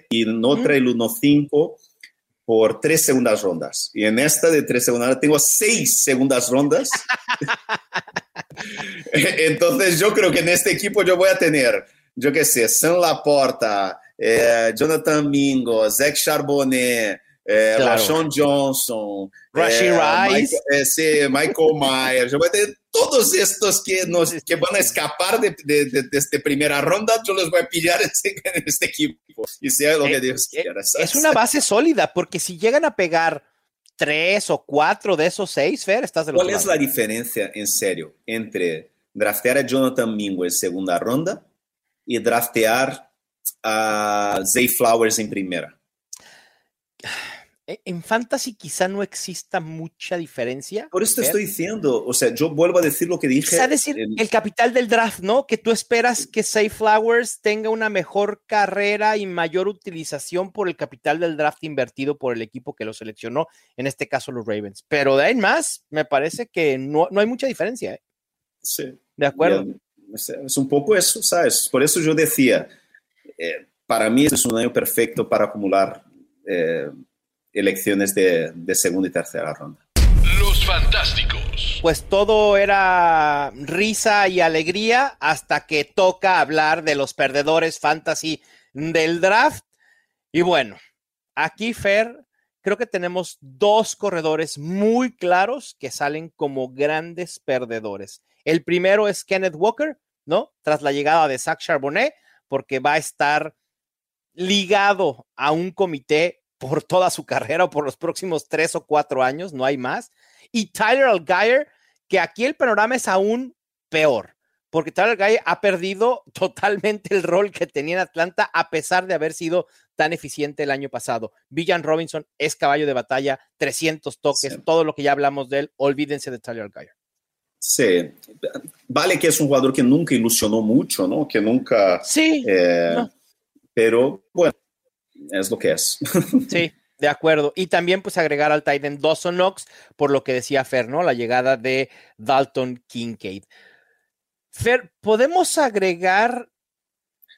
y en otra el 1.5 por tres segundas rondas. Y en esta de tres segundas tengo seis segundas rondas. Entonces yo creo que en este equipo yo voy a tener, yo qué sé, San Laporta, eh, Jonathan Mingo, Zach Charbonnet, eh, Rashawn Johnson, Rashi eh, Rice, Michael, Michael Myers. Yo voy a tener todos estos que, nos, que van a escapar de, de, de, de esta primera ronda, yo los voy a pillar en este, en este equipo y sea lo que Dios quiera. Es una base sólida, porque si llegan a pegar tres o cuatro de esos seis, Fer, estás de ¿Cuál es la diferencia, en serio, entre draftear a Jonathan Mingo en segunda ronda y draftear a Zay Flowers en primera? E, en fantasy quizá no exista mucha diferencia. Por eso te estoy diciendo, o sea, yo vuelvo a decir lo que dije. Quizá decir el capital del draft, ¿no? Que tú esperas que Say Flowers tenga una mejor carrera y mayor utilización por el capital del draft invertido por el equipo que lo seleccionó, en este caso los Ravens. Pero de ahí más, me parece que no, no hay mucha diferencia. ¿eh? Sí. De acuerdo. es un poco eso, ¿sabes? Por eso yo decía, eh, para mí este es un año perfecto para acumular. Eh, elecciones de, segunda y tercera ronda. Los Fantásticos. Pues todo era risa y alegría hasta que toca hablar de los perdedores fantasy del draft. Y bueno, aquí Fer, creo que tenemos dos corredores muy claros que salen como grandes perdedores. El primero es Kenneth Walker, ¿no? Tras la llegada de Zach Charbonnet, porque va a estar ligado a un comité por toda su carrera o por los próximos tres o cuatro años, no hay más. Y Tyler Algier, que aquí el panorama es aún peor, porque Tyler Algier ha perdido totalmente el rol que tenía en Atlanta a pesar de haber sido tan eficiente el año pasado. Villan Robinson es caballo de batalla, 300 toques, todo lo que ya hablamos de él, olvídense de Tyler Algier. Sí, vale que es un jugador que nunca ilusionó mucho, ¿no? Que nunca... Sí. Eh, pero bueno, es lo que es. Sí, de acuerdo. Y también pues agregar al Titan Dawson Knox, por lo que decía Fer, ¿no? La llegada de Dalton Kincaid. Fer, ¿podemos agregar...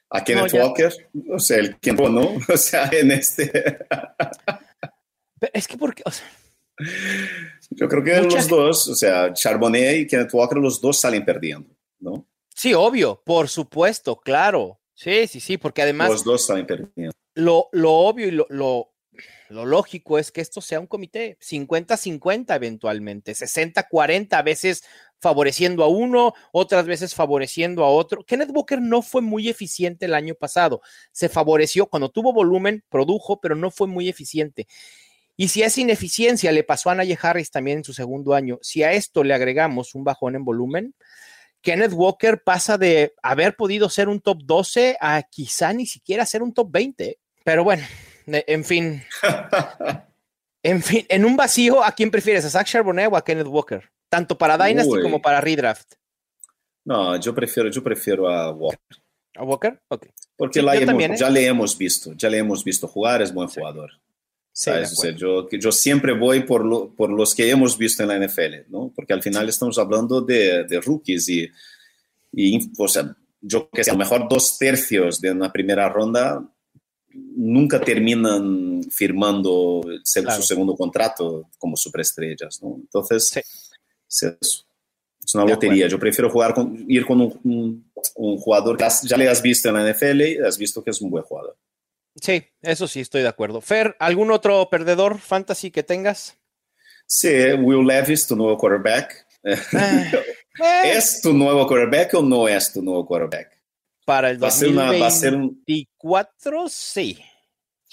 A Kenneth Walker, o sea, el tiempo, ¿no? O sea, en este... es que porque... Yo creo que los dos, o sea, Charbonnet y Kenneth Walker, los dos salen perdiendo, ¿no? Sí, obvio, por supuesto, claro. Sí, sí, sí, porque además... Los dos salen perdiendo lo, obvio y lo, lo, lógico es que esto sea un comité 50-50 eventualmente, 60-40, a veces favoreciendo a uno, otras veces favoreciendo a otro. Kenneth Walker no fue muy eficiente el año pasado, se favoreció cuando tuvo volumen, produjo, pero no fue muy eficiente. Y si esa ineficiencia le pasó a Naye Harris también en su segundo año, si a esto le agregamos un bajón en volumen, Kenneth Walker pasa de haber podido ser un top 12 a quizá ni siquiera ser un top 20. Pero bueno, en fin. en fin, en un vacío, ¿a quién prefieres? ¿A Zach Charbonnet o a Kenneth Walker? Tanto para Dynasty como para Redraft. No, yo prefiero, yo prefiero a Walker. ¿A Walker? Ok. Porque ¿eh? ya le hemos visto, ya le hemos visto jugar, es buen jugador. yo, yo siempre voy por, por los que hemos visto en la NFL, ¿no? Porque al final estamos hablando de, de rookies y, y, o sea, yo que sé, a lo mejor dos tercios de una primera ronda nunca terminan firmando su segundo contrato como superestrellas, ¿no? Entonces, es, una lotería. Yo prefiero jugar con, ir con un, jugador que ya le has visto en la NFL y has visto que es un buen jugador. Sí, eso sí, estoy de acuerdo. Fer, ¿algún otro perdedor fantasy que tengas? Sí, Will Levis, tu nuevo quarterback. Ah, ¿Es tu nuevo quarterback o no es tu nuevo quarterback? Para el 2024, sí.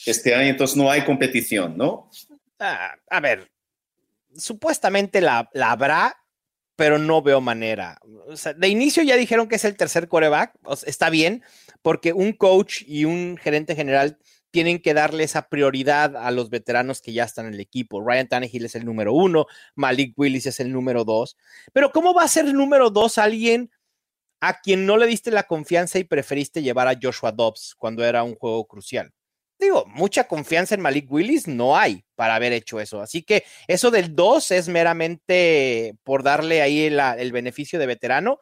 Este año entonces no hay competición, ¿no? Ah, a ver, supuestamente la, habrá, pero no veo manera. de inicio ya dijeron que es el tercer coreback, está bien, porque un coach y un gerente general tienen que darle esa prioridad a los veteranos que ya están en el equipo. Ryan Tannehill es el número uno, Malik Willis es el número dos. Pero ¿cómo va a ser el número dos alguien a quien no le diste la confianza y preferiste llevar a Joshua Dobbs cuando era un juego crucial? Digo, mucha confianza en Malik Willis no hay para haber hecho eso. Así que eso del 2 es meramente por darle ahí el, beneficio de veterano.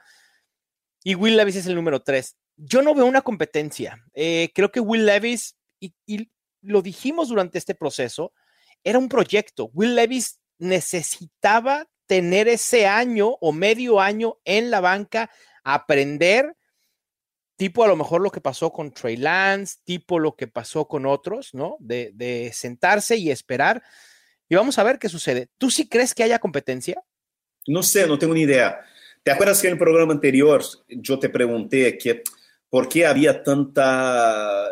Y Will Levis es el número 3. Yo no veo una competencia. Eh, creo que Will Levis y, lo dijimos durante este proceso, era un proyecto. Will Levis necesitaba tener ese año o medio año en la banca, aprender, tipo a lo mejor lo que pasó con Trey Lance, tipo lo que pasó con otros, ¿no? De, de, sentarse y esperar. Y vamos a ver qué sucede. ¿Tú sí crees que haya competencia? No sé, no tengo ni idea. ¿Te acuerdas que en el programa anterior yo te pregunté que por qué había tanta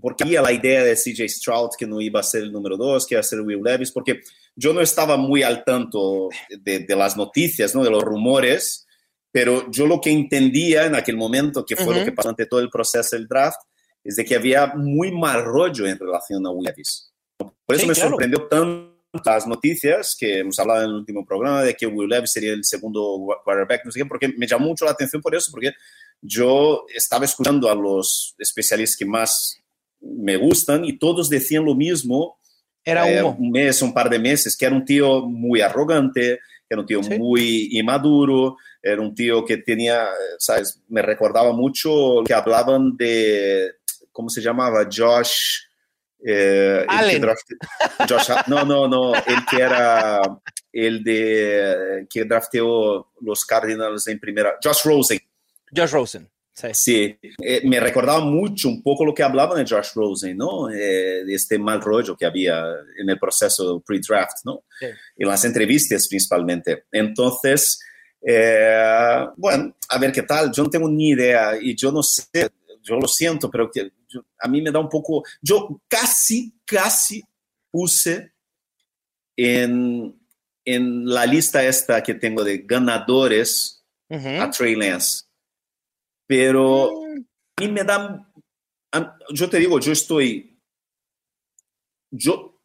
porque había la idea de CJ Stroud que no iba a ser el número dos, que iba a ser Will Levis, porque yo no estaba muy al tanto de, las noticias, ¿no? de los rumores, pero yo lo que entendía en aquel momento, que fue lo que pasó ante todo el proceso del draft, es de que había muy mal rollo en relación a Will Levis. Por eso me sorprendió tanto las noticias que hemos hablado en el último programa de que Will Levis sería el segundo quarterback, no sé qué, porque me llamó mucho la atención por eso, porque yo estaba escuchando a los especialistas que más me gustan y todos decían lo mismo. Era eh, un mes, un par de meses, que era un tío muy arrogante, era un tío muy inmaduro, era un tío que tenía, ¿sabes? Me recordaba mucho que hablaban de, ¿cómo se llamaba? Josh. Eh, Allen. Josh, no, no, no, el que era el de que drafteó los Cardinals en primera, Josh Rosen. Josh Rosen. Sí, eh, me recordaba mucho un poco lo que hablaban de Josh Rosen, ¿no? Eh, de este mal rollo que había en el proceso pre-draft, ¿no? En las entrevistas principalmente. Entonces, eh, bueno, a ver qué tal. Yo no tengo ni idea y yo no sé, yo lo siento, pero que a mí me da un poco. Yo casi, casi puse en, en la lista esta que tengo de ganadores a Trey Lance pero mm. a mí me da, yo te digo, yo estoy, yo,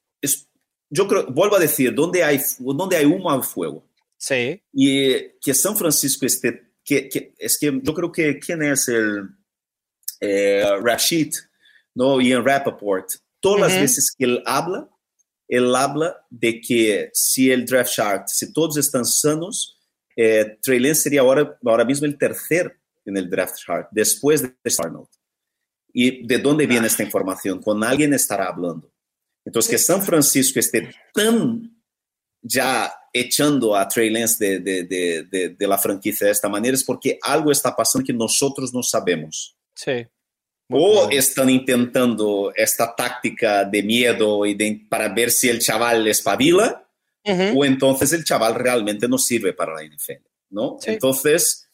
yo creo, vuelvo a decir, donde hay, donde hay humo hay fuego. Sí. Y que San Francisco esté, que, que, es que yo creo que, ¿quién es el eh, Rashid? ¿No? Y en Rappaport, todas las veces que él habla, él habla de que si el draft chart, si todos están sanos, eh, Trey Lance sería ahora, ahora mismo el tercer en el draft chart después de Arnold. ¿Y de dónde viene esta información? Con alguien estará hablando. Entonces, que San Francisco esté tan ya echando a Trey Lance de, de, de, de, la franquicia de esta manera es porque algo está pasando que nosotros no sabemos. Sí. O están intentando esta táctica de miedo y de, para ver si el chaval espabila, o entonces el chaval realmente no sirve para la NFL, ¿no? Entonces,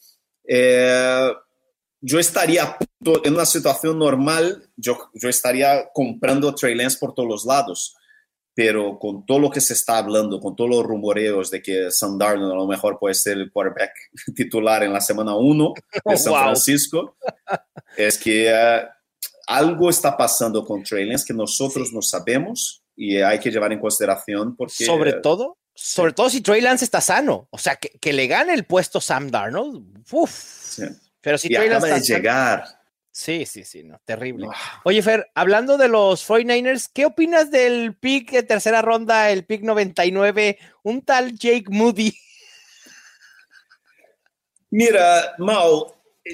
eh, yo estaría en una situación normal, yo, yo estaría comprando Trey Lance por todos los lados, pero con todo lo que se está hablando, con todos los rumoreos de que Sam Darnold a lo mejor puede ser el quarterback titular en la semana 1 de San Francisco, es que eh, algo está pasando con Trey Lance que nosotros no sabemos y hay que llevar en consideración porque... Sobre todo, sobre todo si Trey Lance está sano. O sea, que, le gane el puesto Sam Darnold. Uf. Pero si Trey Lance. Acaba de llegar. Sí, sí, sí, no, terrible. Oye, Fer, hablando de los 49ers, ¿qué opinas del pick de tercera ronda, el pick 99, un tal Jake Moody? Mira, Mal,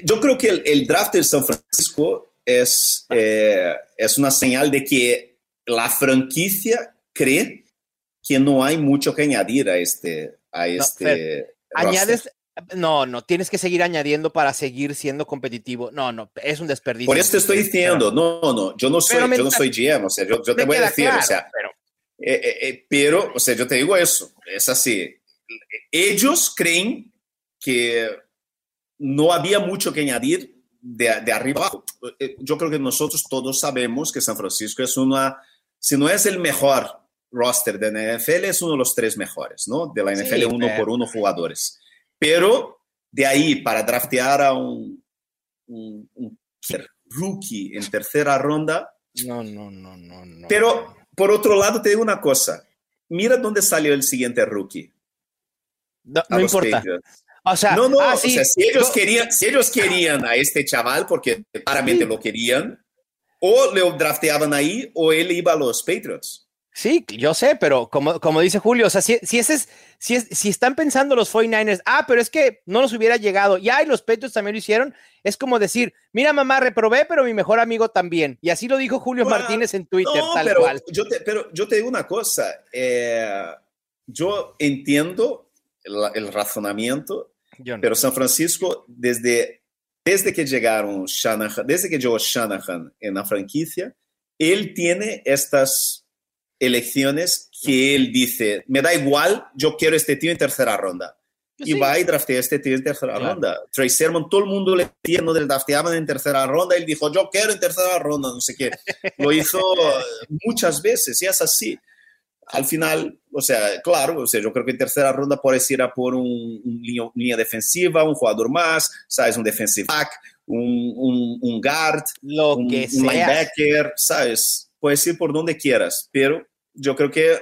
yo creo que el, draft de San Francisco es, eh, es una señal de que la franquicia cree que no hay mucho que añadir a este. A este añades. No, no, tienes que seguir añadiendo para seguir siendo competitivo. No, no, es un desperdicio. Por eso te estoy diciendo, no, no, yo no soy, yo no soy GM, o sea, yo, te voy a decir, o sea, pero... Eh, eh, eh, pero, o sea, yo te digo eso, es así. Ellos creen que no había mucho que añadir de, de arriba abajo. Yo creo que nosotros todos sabemos que San Francisco es una, si no es el mejor roster de la NFL es uno de los tres mejores, ¿no? De la NFL, uno por uno jugadores. pero de ahí para draftear a un, un, un rookie en tercera ronda. No, no, no, no, no. Pero por otro lado, te digo una cosa. Mira dónde salió el siguiente rookie. No, no importa. Patriots. O sea, no, no, ah, sí, o sea, si, ellos querían, si ellos querían a este chaval, porque claramente sí. lo querían, o le drafteaban ahí o él iba a los Patriots. Sí, yo sé, pero como, como dice Julio, o sea, si, si, ese es, si, es, si están pensando los 49ers, ah, pero es que no nos hubiera llegado, y ay, los Patriots también lo hicieron, es como decir, mira mamá, reprobé, pero mi mejor amigo también. Y así lo dijo Julio bueno, Martínez en Twitter, no, tal pero cual. Yo te, pero yo te digo una cosa, eh, yo entiendo el, el razonamiento, no. pero San Francisco, desde, desde que llegaron Shanahan, desde que llegó Shanahan en la franquicia, él tiene estas elecciones que él dice, me da igual, yo quiero este tío en tercera ronda. Pues Y va y draftea este tío en tercera Claro. ronda. Trey Sermon, todo el mundo le decía, no le drafteaban en tercera ronda. Él dijo, yo quiero en tercera ronda, no sé qué. Lo hizo eh, muchas veces y es así. Al final, o sea, claro, o sea, yo creo que en tercera ronda puedes ir a por un, un línea, línea defensiva, un jugador más, sabes, un defensive back, un, un, un guard, Lo un, que sea. linebacker, sabes, puedes ir por donde quieras, pero yo creo que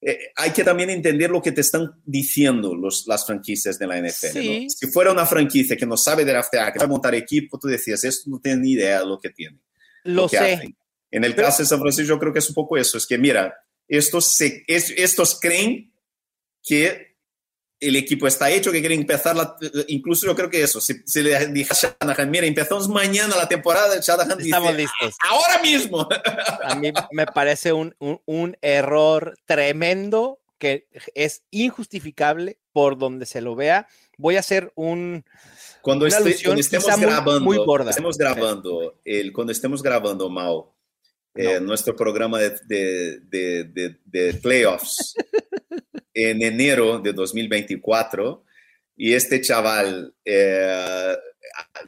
eh, hay que también entender lo que te están diciendo los, las franquicias de la NFL. Sí. ¿no? Si fuera una franquicia que no sabe draftear, que sabe montar equipo, tú decías, esto no tiene ni idea de lo que tiene. Lo que sé. hacen. En el Pero- caso de San Francisco, yo creo que es un poco eso. Es que, mira, estos, se- es- estos creen que el equipo está hecho, que quieren empezar la, incluso yo creo que eso, si, si le dije a Shanahan, mira, empezamos mañana la temporada, Shanahan Estamos dice, listos. ahora mismo. A mí me parece un, un- un error tremendo que es injustificable por donde se lo vea. Voy a hacer un... Cuando, Una esté- alusión cuando estemos muy- grabando, muy gorda. estemos grabando, el, cuando estemos grabando, Mao, eh, nuestro programa de, de, de- de playoffs en enero de 2024 y este chaval eh,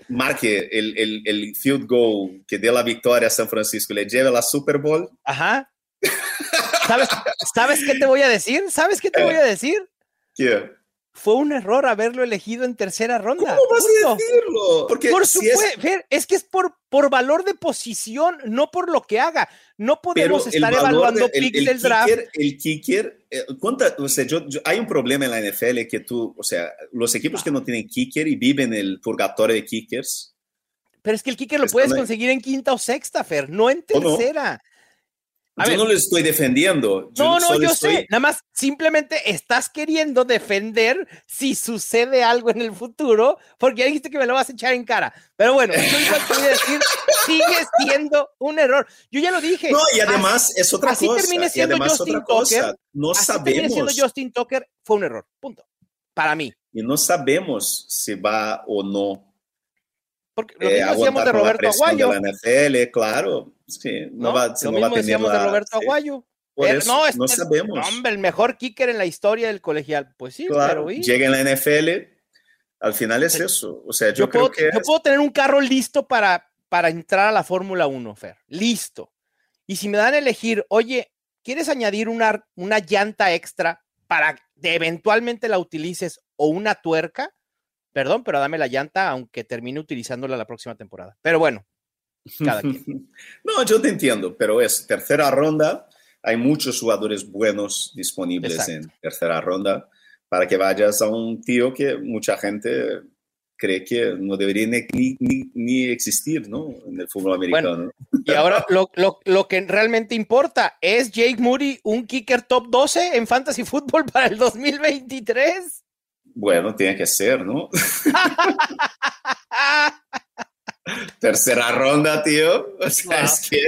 marque el, el, el field goal que dé la victoria a San Francisco, le lleve a la Super Bowl, Ajá. ¿Sabes, ¿Sabes qué te voy a decir? ¿Sabes qué te voy a decir? ¿qué? Fue un error haberlo elegido en tercera ronda. ¿Cómo vas a decirlo? Porque Por si es- supuesto, Fer, es que es por, por valor de posición, no por lo que haga. No podemos Pero estar evaluando de- el- picks el del draft. kicker- El kicker, eh, ¿cuánta- o sea, yo- yo- hay un problema en la NFL que tú, o sea, los equipos que no tienen kicker y viven el purgatorio de kickers, Pero es que el kicker lo puedes ahí. conseguir en quinta o sexta, Fer, no en ¿O no? A yo ver. no les estoy defendiendo. Yo No, no, yo estoy- sé. Nada más simplemente estás queriendo defender si sucede algo en el futuro, porque ya dijiste que me lo vas a echar en cara. Pero bueno, igual te voy a decir, sigue siendo un error. Yo ya lo dije. No, y además es otra así cosa. termine y siendo además Justin otra cosa. Tucker, no así sabemos. siendo Justin Tucker, fue un error. Punto. Para mí. Y no sabemos si va o no Porque lo eh, mismo decíamos de Roberto Aguayo. de la NFL, claro. Sí, no, ¿no? va, se lo no va mismo a decíamos la- de Roberto Aguayo. eso, no, no sabemos. Hombre, el mejor kicker en la historia del colegial. Pues sí, Claro, pero ¿y? llega en la NFL, al final es eso. O sea, yo, yo, creo puedo, que yo es- puedo tener un carro listo para, para entrar a la Fórmula 1, Fer. Listo. Y si me dan a elegir, oye, ¿quieres añadir una, una llanta extra para que eventualmente la utilices o una tuerca? Perdón, pero dame la llanta, aunque termine utilizándola la próxima temporada. Pero bueno, cada quien. no, yo te entiendo, pero es tercera ronda. Hay muchos jugadores buenos disponibles Exacto. en tercera ronda para que vayas a un tío que mucha gente cree que no debería ni, ni- ni existir ¿no? en el fútbol americano. Y ahora lo, lo- lo que realmente importa es Jake Moody, un kicker top 12 en Fantasy Football para el 2023. Bueno, tiene que ser, ¿no? tercera ronda, tío. O sea, Wow. es que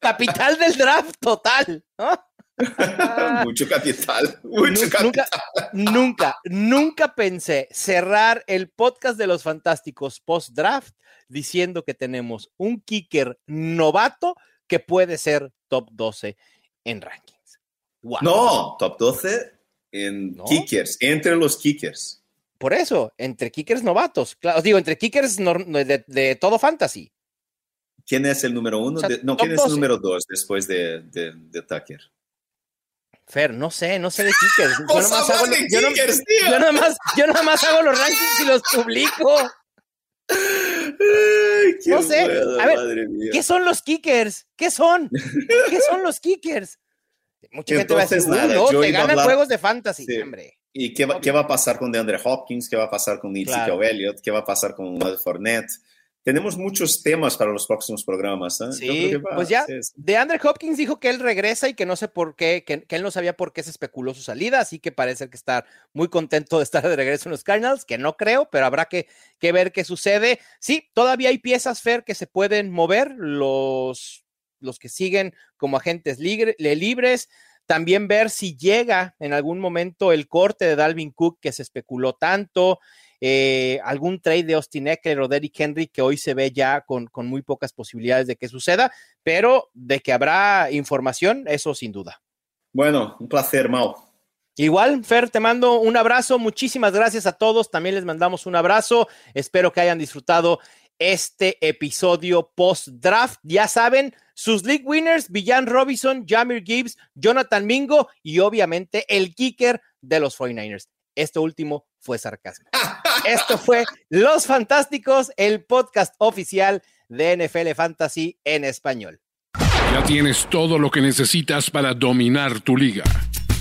Capital del draft total. ¿no? mucho capital, mucho Nu- capital. nunca, nunca, nunca pensé cerrar el podcast de los fantásticos post-draft diciendo que tenemos un kicker novato que puede ser top 12 en rankings. Wow. No, top 12 en ¿No? kickers, entre los kickers. Por eso, entre kickers novatos, claro, os digo, entre kickers de, de todo fantasy. ¿Quién es el número uno? O sea, De- no, ¿quién es el 12. número dos después de, de, de Tucker? Fer, no sé, no sé de kickers. Yo nomás hago, yo, yo, nomás, hago los rankings y los publico. no sé. a ver, ¿qué son los kickers? ¿Qué son? ¿Qué son los kickers? Mucha gente va a decir, no, te ganan juegos de fantasy, hombre. ¿Y qué va, qué va, a pasar con DeAndre Hopkins? ¿Qué va a pasar con Ezekiel Elliott? ¿Qué va a pasar con Mad Fournette? tenemos muchos temas para los próximos programas. ¿eh? Sí, pues ya, de Andre Hopkins dijo que él regresa y que no sé por qué, que, él no sabía por qué se especuló su salida, así que parece que está muy contento de estar de regreso en los Cardinals, que no creo, pero habrá que, que ver qué sucede. Sí, todavía hay piezas, Fer, que se pueden mover, los, los que siguen como agentes libres. También ver si llega en algún momento el corte de Dalvin Cook que se especuló tanto. Eh, algún trade de Austin Eckler o Derrick Henry que hoy se ve ya con, con muy pocas posibilidades de que suceda, pero de que habrá información, eso sin duda. Bueno, un placer, Mau. Igual, Fer, te mando un abrazo. Muchísimas gracias a todos. También les mandamos un abrazo. Espero que hayan disfrutado este episodio post-draft. Ya saben, sus league winners, Villan Robinson, Jamir Gibbs, Jonathan Mingo y obviamente el kicker de los 49ers. Este último fue sarcasmo. Esto fue Los Fantásticos, el podcast oficial de NFL Fantasy en español. Ya tienes todo lo que necesitas para dominar tu liga.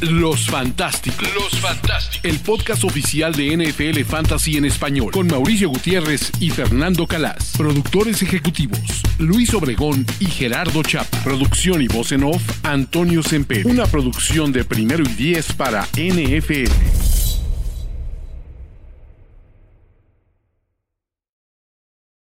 Los Fantásticos. Los Fantásticos. El podcast oficial de NFL Fantasy en español. Con Mauricio Gutiérrez y Fernando Calas. Productores ejecutivos. Luis Obregón y Gerardo Chapa. Producción y voz en off. Antonio Semper. Una producción de primero y diez para NFL.